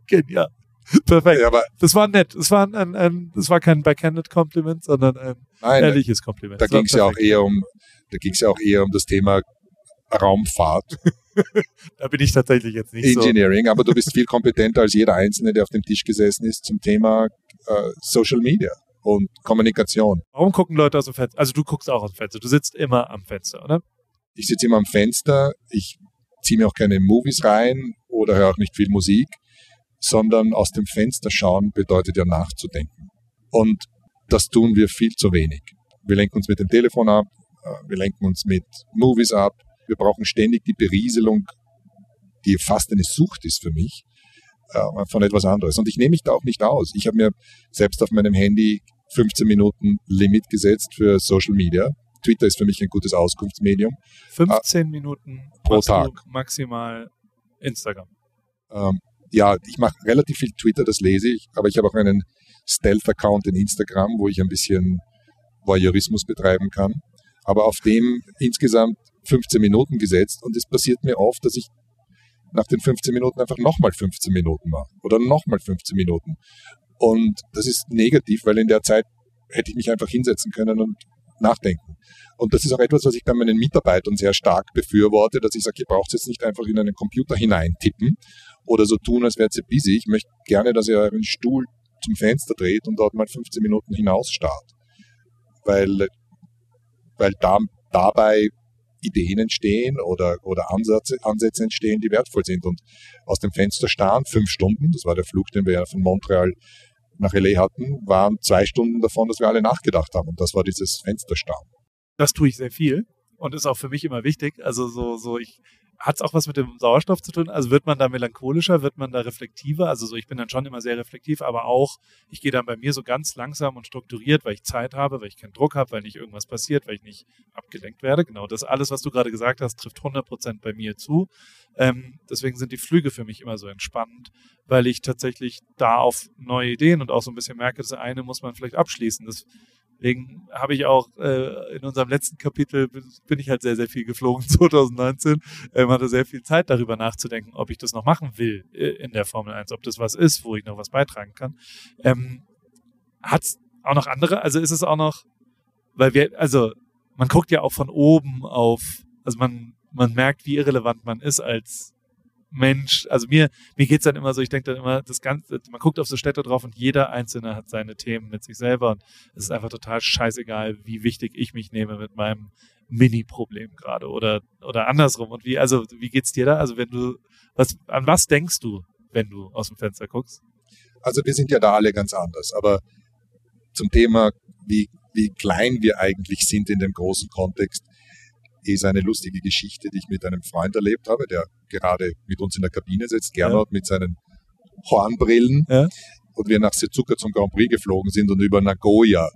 Genial. Perfekt. Ja, aber Das war nett. Das war, ein, ein, das war kein backhanded Kompliment, sondern ein nein, ehrliches Kompliment. da ging es ja auch eher um, da ging es ja auch eher um das Thema Raumfahrt, (laughs) Da bin ich tatsächlich jetzt nicht so. Engineering, aber du bist viel kompetenter als jeder Einzelne, der auf dem Tisch gesessen ist zum Thema äh, Social Media und Kommunikation. Warum gucken Leute aus dem Fenster? Also du guckst auch aus dem Fenster. Du sitzt immer am Fenster, oder? Ich sitze immer am Fenster, ich ziehe mir auch keine Movies rein oder höre auch nicht viel Musik, sondern aus dem Fenster schauen bedeutet ja nachzudenken. Und das tun wir viel zu wenig. Wir lenken uns mit dem Telefon ab, äh, wir lenken uns mit Movies ab, wir brauchen ständig die Berieselung, die fast eine Sucht ist für mich, äh, von etwas anderes. Und ich nehme mich da auch nicht aus. Ich habe mir selbst auf meinem Handy 15 Minuten Limit gesetzt für Social Media. Twitter ist für mich ein gutes Auskunftsmedium. 15 Minuten. Pro Tag. maximal Instagram. Ähm, ja, ich mache relativ viel Twitter, das lese ich, aber ich habe auch einen Stealth-Account in Instagram, wo ich ein bisschen Voyeurismus betreiben kann. Aber auf dem insgesamt 15 Minuten gesetzt und es passiert mir oft, dass ich nach den 15 Minuten einfach nochmal 15 Minuten mache oder nochmal 15 Minuten. Und das ist negativ, weil in der Zeit hätte ich mich einfach hinsetzen können und nachdenken. Und das ist auch etwas, was ich bei meinen Mitarbeitern sehr stark befürworte, dass ich sage, ihr braucht es jetzt nicht einfach in einen Computer hineintippen oder so tun, als wärt ihr busy. Ich möchte gerne, dass ihr euren Stuhl zum Fenster dreht und dort mal 15 Minuten hinausstarrt. Weil, weil da, dabei Ideen entstehen oder, oder Ansätze, Ansätze entstehen, die wertvoll sind. Und aus dem Fenster starren, fünf Stunden, das war der Flug, den wir von Montreal nach LA hatten, waren zwei Stunden davon, dass wir alle nachgedacht haben. Und das war dieses Fensterstarren. Das tue ich sehr viel und ist auch für mich immer wichtig. Also so, so ich hat es auch was mit dem Sauerstoff zu tun? Also wird man da melancholischer, wird man da reflektiver? Also so, ich bin dann schon immer sehr reflektiv, aber auch, ich gehe dann bei mir so ganz langsam und strukturiert, weil ich Zeit habe, weil ich keinen Druck habe, weil nicht irgendwas passiert, weil ich nicht abgelenkt werde. Genau, das alles, was du gerade gesagt hast, trifft 100 Prozent bei mir zu. Ähm, deswegen sind die Flüge für mich immer so entspannt, weil ich tatsächlich da auf neue Ideen und auch so ein bisschen merke, das eine muss man vielleicht abschließen. Das Deswegen habe ich auch äh, in unserem letzten Kapitel bin ich halt sehr, sehr viel geflogen (laughs) 2019. Ähm, hatte sehr viel Zeit darüber nachzudenken, ob ich das noch machen will äh, in der Formel 1, ob das was ist, wo ich noch was beitragen kann. Ähm, Hat es auch noch andere? Also ist es auch noch, weil wir, also man guckt ja auch von oben auf, also man, man merkt, wie irrelevant man ist als Mensch, also mir, mir geht's dann immer so, ich denke dann immer, das Ganze, man guckt auf so Städte drauf und jeder Einzelne hat seine Themen mit sich selber und es ist einfach total scheißegal, wie wichtig ich mich nehme mit meinem Mini-Problem gerade oder, oder andersrum. Und wie, also, wie geht's dir da? Also, wenn du, was, an was denkst du, wenn du aus dem Fenster guckst? Also, wir sind ja da alle ganz anders, aber zum Thema, wie, wie klein wir eigentlich sind in dem großen Kontext, ist eine lustige Geschichte, die ich mit einem Freund erlebt habe, der gerade mit uns in der Kabine sitzt, Gernot ja. mit seinen Hornbrillen. Ja. Und wir nach Suzuka zum Grand Prix geflogen sind und über Nagoya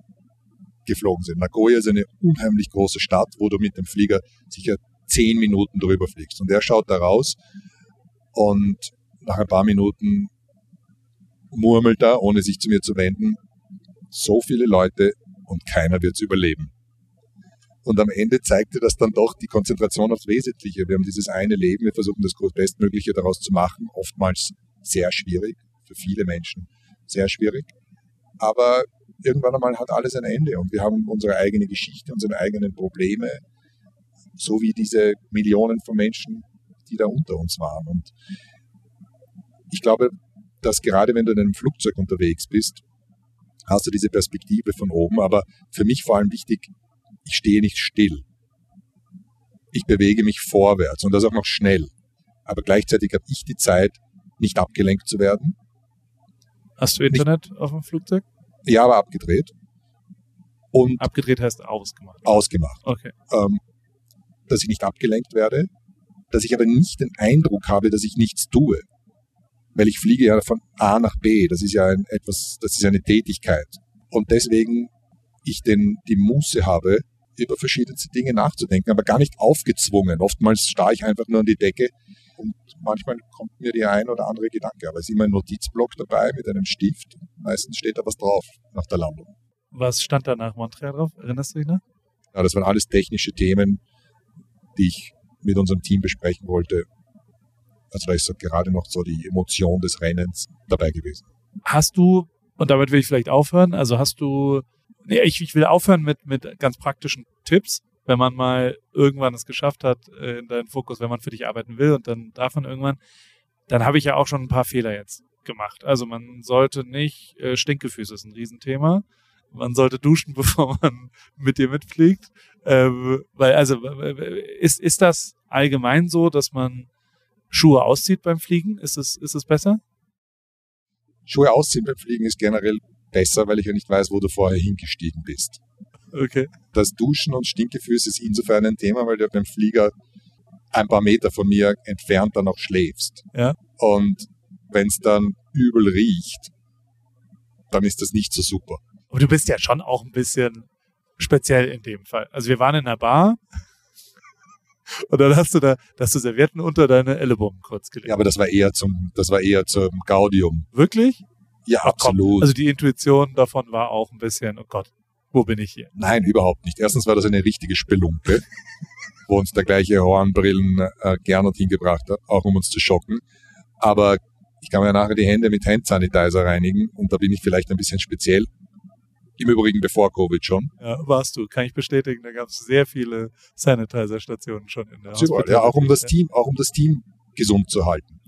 geflogen sind. Nagoya ist eine unheimlich große Stadt, wo du mit dem Flieger sicher zehn Minuten drüber fliegst. Und er schaut da raus und nach ein paar Minuten murmelt er, ohne sich zu mir zu wenden, so viele Leute und keiner wird es überleben. Und am Ende zeigte das dann doch die Konzentration aufs Wesentliche. Wir haben dieses eine Leben, wir versuchen das Bestmögliche daraus zu machen, oftmals sehr schwierig, für viele Menschen sehr schwierig. Aber irgendwann einmal hat alles ein Ende und wir haben unsere eigene Geschichte, unsere eigenen Probleme, so wie diese Millionen von Menschen, die da unter uns waren. Und ich glaube, dass gerade wenn du in einem Flugzeug unterwegs bist, hast du diese Perspektive von oben, aber für mich vor allem wichtig, ich stehe nicht still. Ich bewege mich vorwärts und das auch noch schnell. Aber gleichzeitig habe ich die Zeit, nicht abgelenkt zu werden. Hast du Internet nicht, auf dem Flugzeug? Ja, aber abgedreht. Und abgedreht heißt ausgemacht. Ausgemacht. Okay. Ähm, dass ich nicht abgelenkt werde, dass ich aber nicht den Eindruck habe, dass ich nichts tue. Weil ich fliege ja von A nach B. Das ist ja ein, etwas, das ist eine Tätigkeit. Und deswegen ich den, die Muße habe, über verschiedenste Dinge nachzudenken, aber gar nicht aufgezwungen. Oftmals starre ich einfach nur an die Decke und manchmal kommt mir die ein oder andere Gedanke. Aber es ist immer ein Notizblock dabei mit einem Stift. Meistens steht da was drauf nach der Landung. Was stand da nach Montreal drauf? Erinnerst du dich noch? Ja, das waren alles technische Themen, die ich mit unserem Team besprechen wollte. Also da ist so gerade noch so die Emotion des Rennens dabei gewesen. Hast du, und damit will ich vielleicht aufhören, also hast du nee, ich, ich will aufhören mit, mit ganz praktischen Tipps, wenn man mal irgendwann es geschafft hat äh, in deinen Fokus, wenn man für dich arbeiten will und dann man irgendwann, dann habe ich ja auch schon ein paar Fehler jetzt gemacht. Also man sollte nicht, äh, Stinkefüße ist ein Riesenthema. Man sollte duschen, (laughs) bevor man mit dir mitfliegt. Ähm, weil, also, ist, ist das allgemein so, dass man Schuhe auszieht beim Fliegen? Ist es, ist es besser? Schuhe ausziehen beim Fliegen ist generell besser, weil ich ja nicht weiß, wo du vorher hingestiegen bist. Okay. Das Duschen und Stinkefüße ist insofern ein Thema, weil du beim Flieger ein paar Meter von mir entfernt dann noch schläfst. Ja. Und wenn es dann übel riecht, dann ist das nicht so super. Aber du bist ja schon auch ein bisschen speziell in dem Fall. Also wir waren in einer Bar (laughs) und dann hast du da, hast du Servietten unter deine Ellenbogen kurz gelegt. Ja, aber das war eher zum, das war eher zum Gaudium. Wirklich? Ja, absolut. Also die Intuition davon war auch ein bisschen, oh Gott, wo bin ich hier? Nein, überhaupt nicht. Erstens war das eine richtige Spelunke. wo uns der gleiche Hornbrillen äh, Gernot hingebracht hat, auch um uns zu schocken. Aber ich kann mir nachher die Hände mit Handsanitizer reinigen und da bin ich vielleicht ein bisschen speziell. Im Übrigen bevor Covid schon. Ja, warst du, kann ich bestätigen. Da gab es sehr viele Sanitizer-Stationen schon in der Super, ja, auch um das Team, auch um das Team gesund zu halten.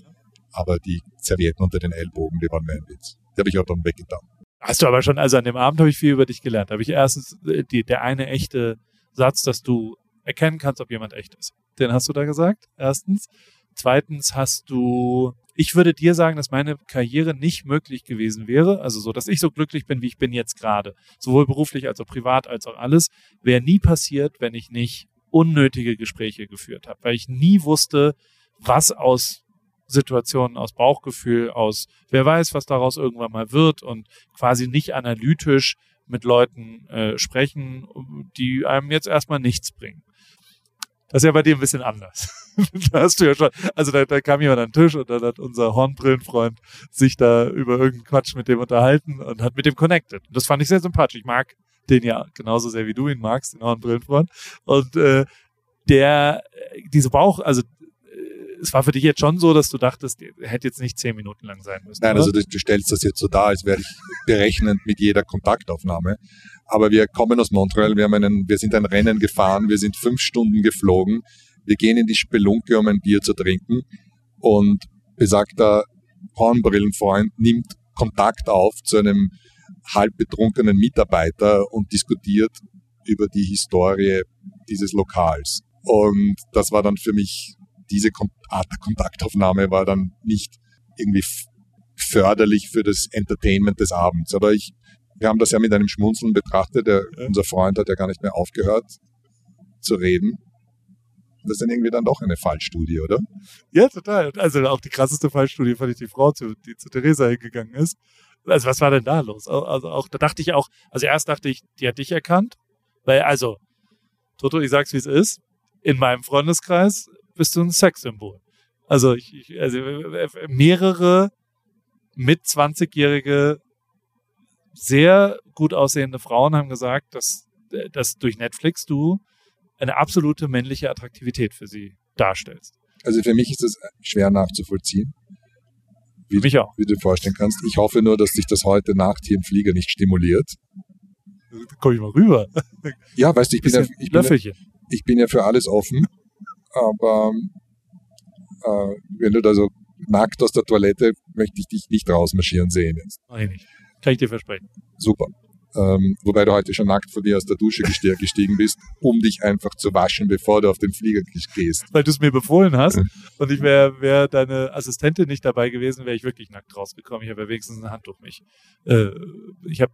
Aber die Servietten unter den Ellbogen, die waren mir ein Witz. Die habe ich auch dann weggetan. Hast du aber schon, also an dem Abend habe ich viel über dich gelernt. Habe ich erstens äh, die, der eine echte Satz, dass du erkennen kannst, ob jemand echt ist. Den hast du da gesagt, erstens. Zweitens hast du, ich würde dir sagen, dass meine Karriere nicht möglich gewesen wäre, also so, dass ich so glücklich bin, wie ich bin jetzt gerade, sowohl beruflich als auch privat als auch alles, wäre nie passiert, wenn ich nicht unnötige Gespräche geführt habe, weil ich nie wusste, was aus Situationen, aus Bauchgefühl, aus wer weiß, was daraus irgendwann mal wird und quasi nicht analytisch mit Leuten äh, sprechen, die einem jetzt erstmal nichts bringen. Das ist ja bei dir ein bisschen anders. (laughs) da hast du ja schon, also da, da kam jemand an den Tisch und dann hat unser Hornbrillenfreund sich da über irgendeinen Quatsch mit dem unterhalten und hat mit dem connected. Und das fand ich sehr sympathisch. Ich mag den ja genauso sehr wie du ihn magst, den Hornbrillenfreund. Und äh, der, diese Bauch, also es war für dich jetzt schon so, dass du dachtest, hätte jetzt nicht zehn Minuten lang sein müssen. Nein, oder? also du, du stellst das jetzt so dar, als wäre ich berechnend mit jeder Kontaktaufnahme. Aber wir kommen aus Montreal, wir, haben einen, wir sind ein Rennen gefahren, wir sind fünf Stunden geflogen, wir gehen in die Spelunke, um ein Bier zu trinken und besagter Hornbrillenfreund nimmt Kontakt auf zu einem halb betrunkenen Mitarbeiter und diskutiert über die Historie dieses Lokals. Und das war dann für mich diese Art der Kontaktaufnahme war dann nicht irgendwie förderlich für das Entertainment des Abends. Aber ich, wir haben das ja mit einem Schmunzeln betrachtet. Der, unser Freund hat ja gar nicht mehr aufgehört zu reden. Das ist dann irgendwie dann doch eine Fallstudie, oder? Ja, total. Also auch die krasseste Fallstudie fand ich die Frau, die zu Theresa hingegangen ist. Also was war denn da los? Also auch, da dachte ich auch, also erst dachte ich, die hat dich erkannt, weil also, Toto, ich sag's wie es ist, in meinem Freundeskreis bist du ein Sexsymbol. Also, ich, ich, also mehrere mit 20-jährige sehr gut aussehende Frauen haben gesagt, dass, dass durch Netflix du eine absolute männliche Attraktivität für sie darstellst. Also für mich ist das schwer nachzuvollziehen. Wie, mich auch. Wie du dir vorstellen kannst. Ich hoffe nur, dass sich das heute Nacht hier im Flieger nicht stimuliert. Da komme ich mal rüber. Ja, weißt du, ich bin ja, ich bin ja, ich bin ja für alles offen, aber äh, wenn du da so nackt aus der Toilette, möchte ich dich nicht rausmarschieren sehen jetzt. Mach ich nicht. Kann ich dir versprechen. Super. Ähm, wobei du heute schon nackt vor mir aus der Dusche gestiegen bist, um dich einfach zu waschen, bevor du auf den Flieger gehst. Weil du es mir befohlen hast und ich wäre wär deine Assistentin nicht dabei gewesen, wäre ich wirklich nackt rausgekommen. Ich habe ja wenigstens ein Handtuch mich. Äh, ich habe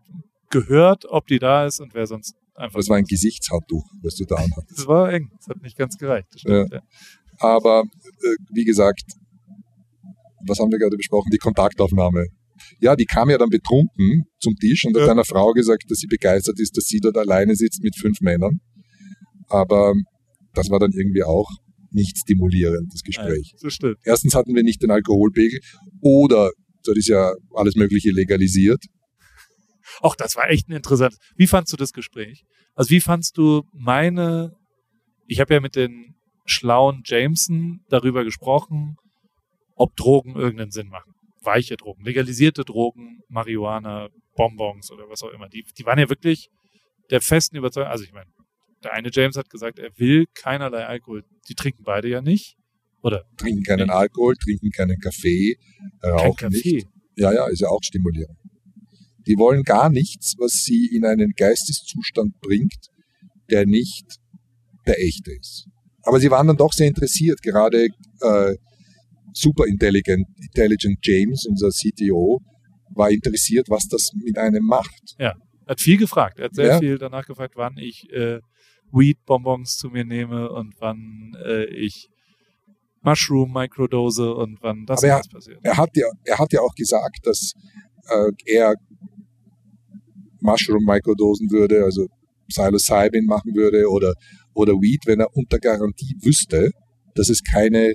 gehört, ob die da ist und wer sonst einfach. Das war ein Gesichtshandtuch, was du da anhattest. Das war eng. Das hat nicht ganz gereicht. Das stimmt, ja. Aber äh, wie gesagt, was haben wir gerade besprochen? Die Kontaktaufnahme. Ja, die kam ja dann betrunken zum Tisch und hat Ja. einer Frau gesagt, dass sie begeistert ist, dass sie dort alleine sitzt mit fünf Männern. Aber das war dann irgendwie auch nicht stimulierend, das Gespräch. Ja, das stimmt. Erstens hatten wir nicht den Alkoholpegel oder dort ist ja alles Mögliche legalisiert. Auch das war echt ein interessantes. Wie fandst du das Gespräch? Also wie fandst du meine, ich habe ja mit den schlauen Jameson darüber gesprochen, ob Drogen irgendeinen Sinn machen. Weiche Drogen, legalisierte Drogen, Marihuana, Bonbons oder was auch immer. Die, die waren ja wirklich der festen Überzeugung. Also ich meine, der eine James hat gesagt, er will keinerlei Alkohol. Die trinken beide ja nicht. Oder Trinken keinen Alkohol, trinken keinen Kaffee, kein rauchen Kaffee. nicht. Ja, ja, ist ja auch stimulierend. Die wollen gar nichts, was sie in einen Geisteszustand bringt, der nicht der echte ist. Aber sie waren dann doch sehr interessiert, gerade äh, super intelligent, intelligent James, unser CTO, war interessiert, was das mit einem macht. Er hat viel gefragt. Er hat sehr Ja. viel danach gefragt, wann ich äh, Weed-Bonbons zu mir nehme und wann äh, ich Mushroom Microdose und wann das das passiert. Er hat ja, er hat ja auch gesagt, dass äh, er Mushroom Microdosen würde, also Psilocybin machen würde oder, oder Weed, wenn er unter Garantie wüsste, dass es keine,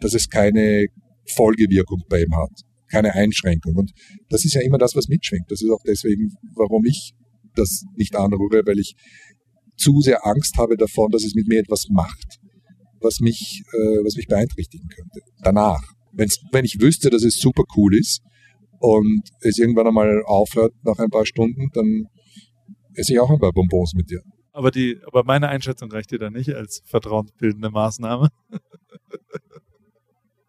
dass es keine Folgewirkung bei ihm hat, keine Einschränkung. Und das ist ja immer das, was mitschwingt. Das ist auch deswegen, warum ich das nicht anrühre, weil ich zu sehr Angst habe davon, dass es mit mir etwas macht, was mich, äh, was mich beeinträchtigen könnte. Danach. Wenn's, wenn ich wüsste, dass es super cool ist und es irgendwann einmal aufhört nach ein paar Stunden, dann esse ich auch ein paar Bonbons mit dir. Aber die, aber meine Einschätzung reicht dir da nicht als vertrauensbildende Maßnahme. (laughs)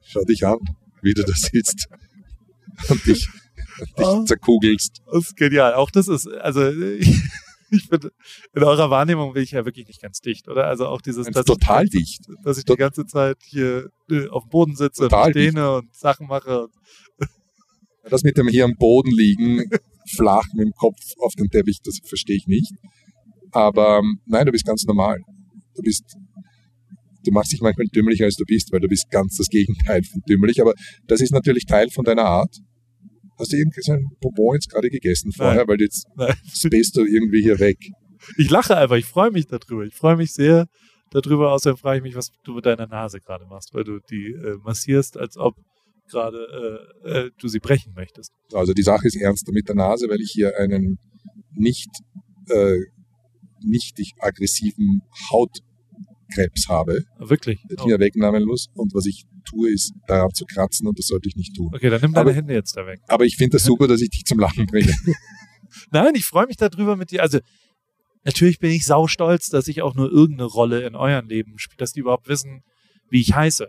Schau dich an, wie du da sitzt und dich, dich Oh. zerkugelst. Das ist genial. Auch das ist, also (laughs) ich, ich bin, in eurer Wahrnehmung bin ich ja wirklich nicht ganz dicht, oder? Also auch dieses, Das ist total dicht. ich, dass ich die ganze Zeit hier äh, auf dem Boden sitze Total und dehne und Sachen mache. Das mit dem hier am Boden liegen, flach mit dem Kopf auf dem Teppich, das verstehe ich nicht. Aber ähm, nein, du bist ganz normal. Du bist, du machst dich manchmal dümmlicher als du bist, weil du bist ganz das Gegenteil von dümmlich. Aber das ist natürlich Teil von deiner Art. Hast du irgendwie so ein Bonbon jetzt gerade gegessen vorher, Nein. weil jetzt Nein. spacest du irgendwie hier weg. Ich lache einfach, ich freue mich darüber. Ich freue mich sehr darüber. Außerdem frage ich mich, was du mit deiner Nase gerade machst, weil du die äh, massierst, als ob gerade äh, äh, du sie brechen möchtest. Also die Sache ist ernster mit der Nase, weil ich hier einen nicht, äh, nicht aggressiven Hautkrebs habe. Wirklich. den ich Oh. wegnehmen muss. Und was ich tue, ist daran zu kratzen und das sollte ich nicht tun. Okay, dann nimm deine Aber- Hände jetzt da weg. Aber ich finde das super, dass ich dich zum Lachen bringe. (laughs) (laughs) Nein, ich freue mich darüber mit dir. Also natürlich bin ich saustolz, dass ich auch nur irgendeine Rolle in euren Leben spiele, dass die überhaupt wissen, wie ich heiße.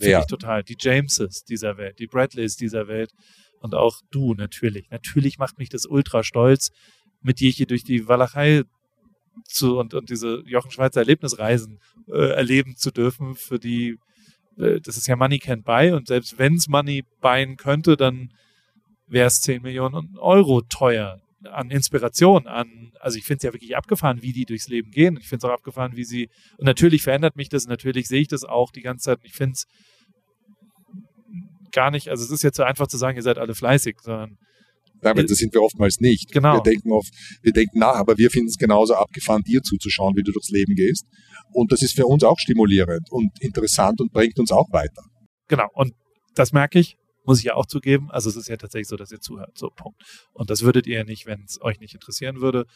Finde Ja. ich total. Die Jameses dieser Welt, die Bradleys dieser Welt und auch du natürlich. Natürlich macht mich das ultra stolz, mit dir hier durch die Walachei zu und, und diese Jochen Schweizer Erlebnisreisen äh, erleben zu dürfen, für die äh, das ist ja Money Can't Buy und selbst wenn es Money buyen könnte, dann wäre es 10 Millionen Euro teuer an Inspiration, an, also ich finde es ja wirklich abgefahren, wie die durchs Leben gehen. Ich finde es auch abgefahren, wie sie, und natürlich verändert mich das, natürlich sehe ich das auch die ganze Zeit. und Ich finde es gar nicht, also es ist jetzt so einfach zu sagen, ihr seid alle fleißig, sondern Nein, weil das sind wir oftmals nicht. Genau. Wir denken oft, wir denken nach, aber wir finden es genauso abgefahren, dir zuzuschauen, wie du durchs Leben gehst. Und das ist für uns auch stimulierend und interessant und bringt uns auch weiter. Genau, und das merke ich, muss ich ja auch zugeben. Also es ist ja tatsächlich so, dass ihr zuhört. So, Punkt. Und das würdet ihr nicht, wenn es euch nicht interessieren würde.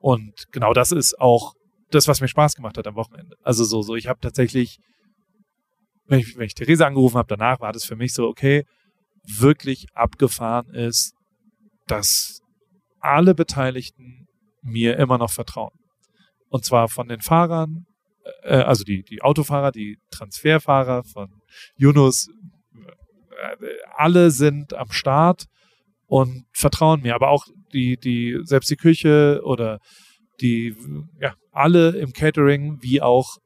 Und genau das ist auch das, was mir Spaß gemacht hat am Wochenende. Also so, so, ich habe tatsächlich, wenn ich, wenn ich Theresa angerufen habe, danach war das für mich so, okay, wirklich abgefahren ist, dass alle Beteiligten mir immer noch vertrauen. Und zwar von den Fahrern, äh, also die, die Autofahrer, die Transferfahrer von Yunus, äh, alle sind am Start und vertrauen mir. Aber auch die, die, selbst die Küche oder die, ja, alle im Catering, wie auch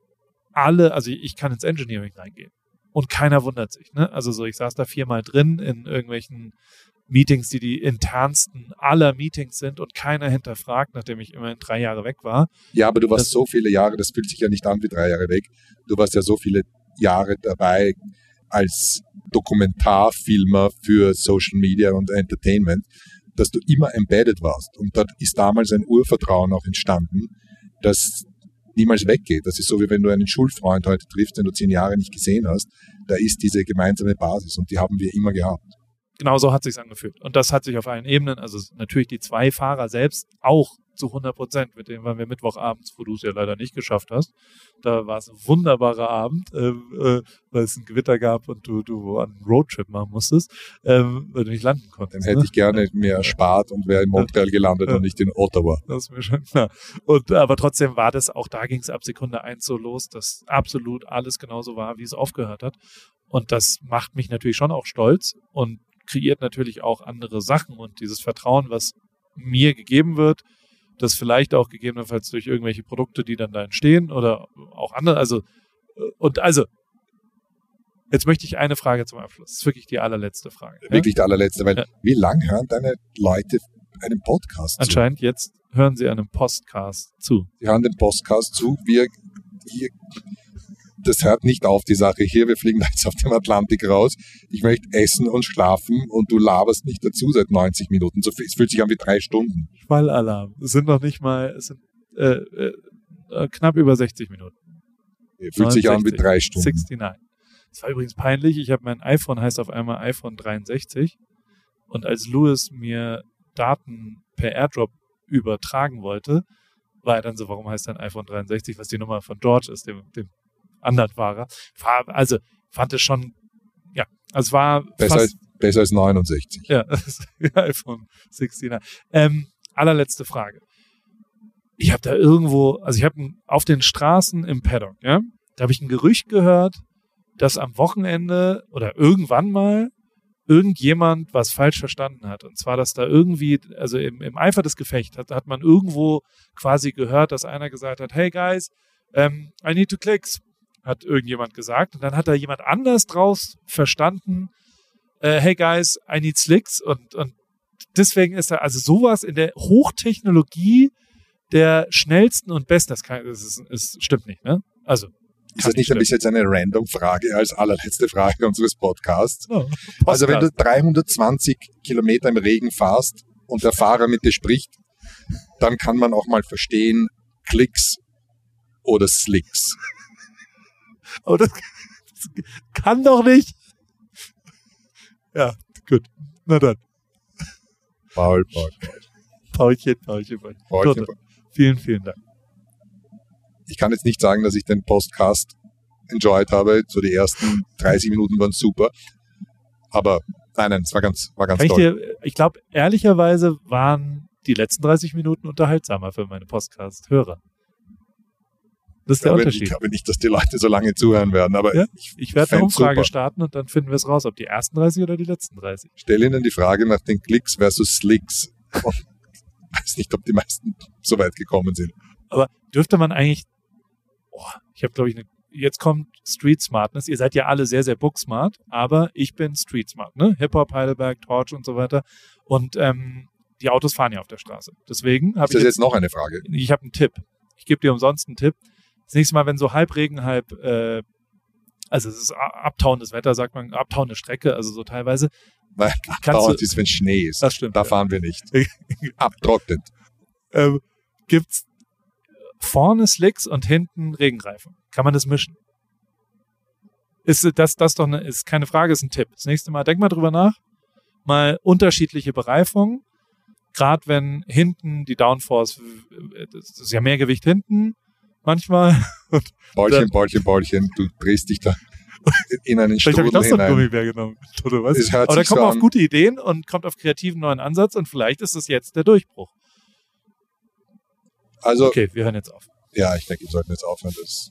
alle, also ich kann ins Engineering reingehen. Und keiner wundert sich, ne? Also so, ich saß da viermal drin in irgendwelchen Meetings, die die internsten aller Meetings sind und keiner hinterfragt, nachdem ich immerhin drei Jahre weg war. Ja, aber du warst Das- so viele Jahre, das fühlt sich ja nicht an wie drei Jahre weg. Du warst ja so viele Jahre dabei als Dokumentarfilmer für Social Media und Entertainment, dass du immer embedded warst. Und dort ist damals ein Urvertrauen auch entstanden, das niemals weggeht. Das ist so, wie wenn du einen Schulfreund heute triffst, den du zehn Jahre nicht gesehen hast. Da ist diese gemeinsame Basis und die haben wir immer gehabt. genau so hat sich's angefühlt. Und das hat sich auf allen Ebenen, also natürlich die zwei Fahrer selbst auch zu 100 Prozent. Mit denen waren wir Mittwochabends, wo du es ja leider nicht geschafft hast. Da war es ein wunderbarer Abend, ähm, äh, weil es ein Gewitter gab und du, du einen Roadtrip machen musstest, ähm, weil du nicht landen Den konntest. hätte ne? ich gerne mehr erspart und wäre in Montreal gelandet und nicht in Ottawa. Das ist mir schon klar. Und, aber trotzdem war das, auch da ging es ab Sekunde eins so los, dass absolut alles genauso war, wie es aufgehört hat. Und das macht mich natürlich schon auch stolz und kreiert natürlich auch andere Sachen und dieses Vertrauen, was mir gegeben wird, das vielleicht auch gegebenenfalls durch irgendwelche Produkte, die dann da entstehen oder auch andere, also, äh, und also, jetzt möchte ich eine Frage zum Abschluss. Das ist wirklich die allerletzte Frage. ja? Wirklich der allerletzte, weil Ja. wie lang hören deine Leute einen Podcast zu? Anscheinend jetzt hören sie einem Postcast zu. Sie hören den Podcast zu. Wir hier, das hört nicht auf, die Sache hier. Wir fliegen jetzt auf dem Atlantik raus. Ich möchte essen und schlafen und du laberst nicht dazu seit 90 Minuten. So, es fühlt sich an wie drei Stunden. Schwallalarm. Es sind noch nicht mal, es sind äh, äh, äh, knapp über 60 Minuten. Es fühlt sich an wie 69. drei Stunden. 69. Das war übrigens peinlich. Ich habe mein iPhone heißt auf einmal iPhone 63 und als Louis mir Daten per AirDrop übertragen wollte war er dann so, warum heißt dein iPhone 63, was die Nummer von George ist, dem, dem anderen Fahrer. War, also fand es schon, ja, also es war Besser, fast, als, besser als 69. ja, (laughs) iPhone 69. Ähm, allerletzte Frage. Ich habe da irgendwo, also ich habe auf den Straßen im Paddock, ja, da habe ich ein Gerücht gehört, dass am Wochenende oder irgendwann mal irgendjemand was falsch verstanden hat. Und zwar, dass da irgendwie, also im, im Eifer des Gefechts hat, hat man irgendwo quasi gehört, dass einer gesagt hat, hey guys, um, I need to clicks, hat irgendjemand gesagt. Und dann hat da jemand anders draus verstanden, äh, hey guys, I need slicks. Und, und deswegen ist da also sowas in der Hochtechnologie der schnellsten und besten, das, kann, das, ist, das stimmt nicht, ne? Also. Ist das nicht ein stimmen. bisschen jetzt eine random Frage als allerletzte Frage unseres Podcasts? Ja, Also wenn du Podcast. 320 Kilometer im Regen fahrst und der Fahrer mit dir spricht, dann kann man auch mal verstehen, Klicks oder Slicks. Aber das, das (laughs) kann doch nicht. Ja, gut. Na dann. Paul, Paul, Paulchen, Paulchen, Paulchen. Paul. Toto, vielen, vielen Dank. Ich kann jetzt nicht sagen, dass ich den Podcast enjoyed habe. So die ersten 30 Minuten waren super. Aber nein, nein, es war ganz, war ganz Kann ich toll. dir, ich glaube, ehrlicherweise waren die letzten 30 Minuten unterhaltsamer für meine Podcast-Hörer. Das ist ich, der glaube, ich Unterschied. glaube nicht, dass die Leute so lange zuhören werden, aber Ja, ich Ich werde eine Umfrage super. starten und dann finden wir es raus, ob die ersten 30 oder die letzten 30. stelle Ihnen die Frage nach den Klicks versus Slicks. Und weiß nicht, ob die meisten so weit gekommen sind. Aber dürfte man eigentlich, oh, ich habe glaube ich, eine, jetzt kommt Street Smartness. Ihr seid ja alle sehr, sehr booksmart, aber ich bin Street Smart, ne? Hip-Hop, Heidelberg, Torch und so weiter. Und ähm, die Autos fahren ja auf der Straße. Deswegen habe Ist ich das jetzt, jetzt noch eine Frage? ich habe einen Tipp. Ich gebe dir umsonst einen Tipp. Das nächste Mal, wenn so halb Regen, halb, äh, also es ist abtauendes Wetter, sagt man, abtauende Strecke, also so teilweise. (laughs) Dauert (laughs) du, ist, wenn Schnee ist. das stimmt. Da ja. fahren wir nicht. (laughs) Abtrocknet. ähm, gibt's vorne Slicks und hinten Regenreifen. Kann man das mischen? Ist das, das doch eine, ist keine Frage, ist ein Tipp. Das nächste Mal, denk mal drüber nach. Mal unterschiedliche Bereifung. Gerade wenn hinten die Downforce, das ist ja mehr Gewicht hinten manchmal. Bäulchen, Bäulchen, Bäulchen, du drehst dich da in einen Vielleicht habe ich doch so einen hinein. Gummibär genommen. (laughs) Toto, was? Es hört Aber da kommt so man auf gute Ideen und kommt auf kreativen neuen Ansatz und vielleicht ist es jetzt der Durchbruch. Also, Okay, wir hören jetzt auf. ja, ich denke, wir sollten jetzt aufhören. Das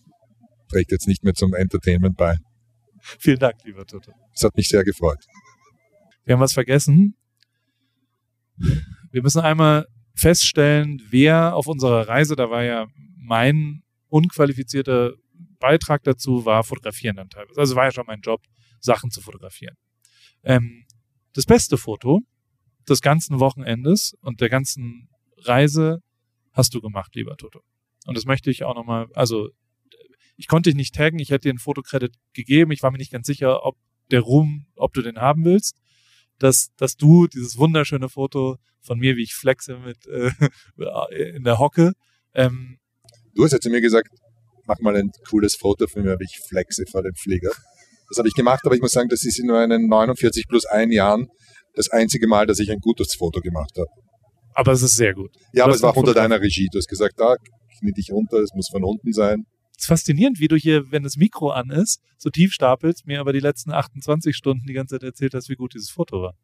trägt jetzt nicht mehr zum Entertainment bei. Vielen Dank, lieber Toto. Es hat mich sehr gefreut. Wir haben was vergessen. Wir müssen einmal feststellen, wer auf unserer Reise, da war ja mein unqualifizierter Beitrag dazu, war fotografieren dann teilweise. Also war ja schon mein Job, Sachen zu fotografieren. Ähm, das beste Foto des ganzen Wochenendes und der ganzen Reise hast du gemacht, lieber Toto. Und das möchte ich auch nochmal, also ich konnte dich nicht taggen, ich hätte dir einen Fotokredit gegeben, ich war mir nicht ganz sicher, ob der Ruhm, ob du den haben willst, dass, dass du dieses wunderschöne Foto von mir, wie ich flexe mit äh, (laughs) in der Hocke, ähm, Du hast ja zu mir gesagt, mach mal ein cooles Foto von mir, wie ich flexe vor dem Flieger. Das habe ich gemacht, aber ich muss sagen, das ist in meinen 49 plus ein Jahren das einzige Mal, dass ich ein gutes Foto gemacht habe. aber es ist sehr gut. Ja, aber es war unter deiner Regie. Du hast gesagt, da knie dich runter, es muss von unten sein. Es ist faszinierend, wie du hier, wenn das Mikro an ist, so tief stapelst, mir aber die letzten 28 Stunden die ganze Zeit erzählt hast, wie gut dieses Foto war.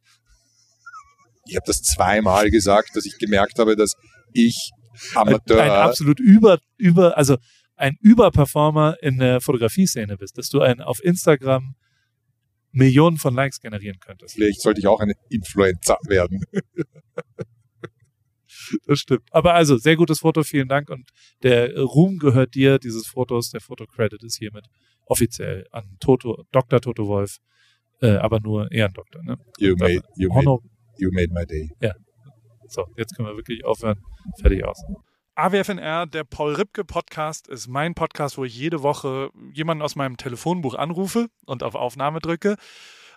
Ich habe das zweimal gesagt, dass ich gemerkt habe, dass ich Amateur, ein absolut über, über, also ein Überperformer in der Fotografie-Szene bist, dass du ein auf Instagram Millionen von Likes generieren könntest. vielleicht sollte ich auch ein Influencer werden. (laughs) Das stimmt. Aber also, sehr gutes Foto, vielen Dank. Und der Ruhm gehört dir, dieses Fotos. Der Fotocredit ist hiermit offiziell an Toto, Dr. Toto Wolf, äh, aber nur Ehrendoktor. Ne? You made, you made, you made my day. So, jetzt können wir wirklich aufhören. Fertig aus. AWFNR, der Paul Ripke Podcast, ist mein Podcast, wo ich jede Woche jemanden aus meinem Telefonbuch anrufe und auf Aufnahme drücke.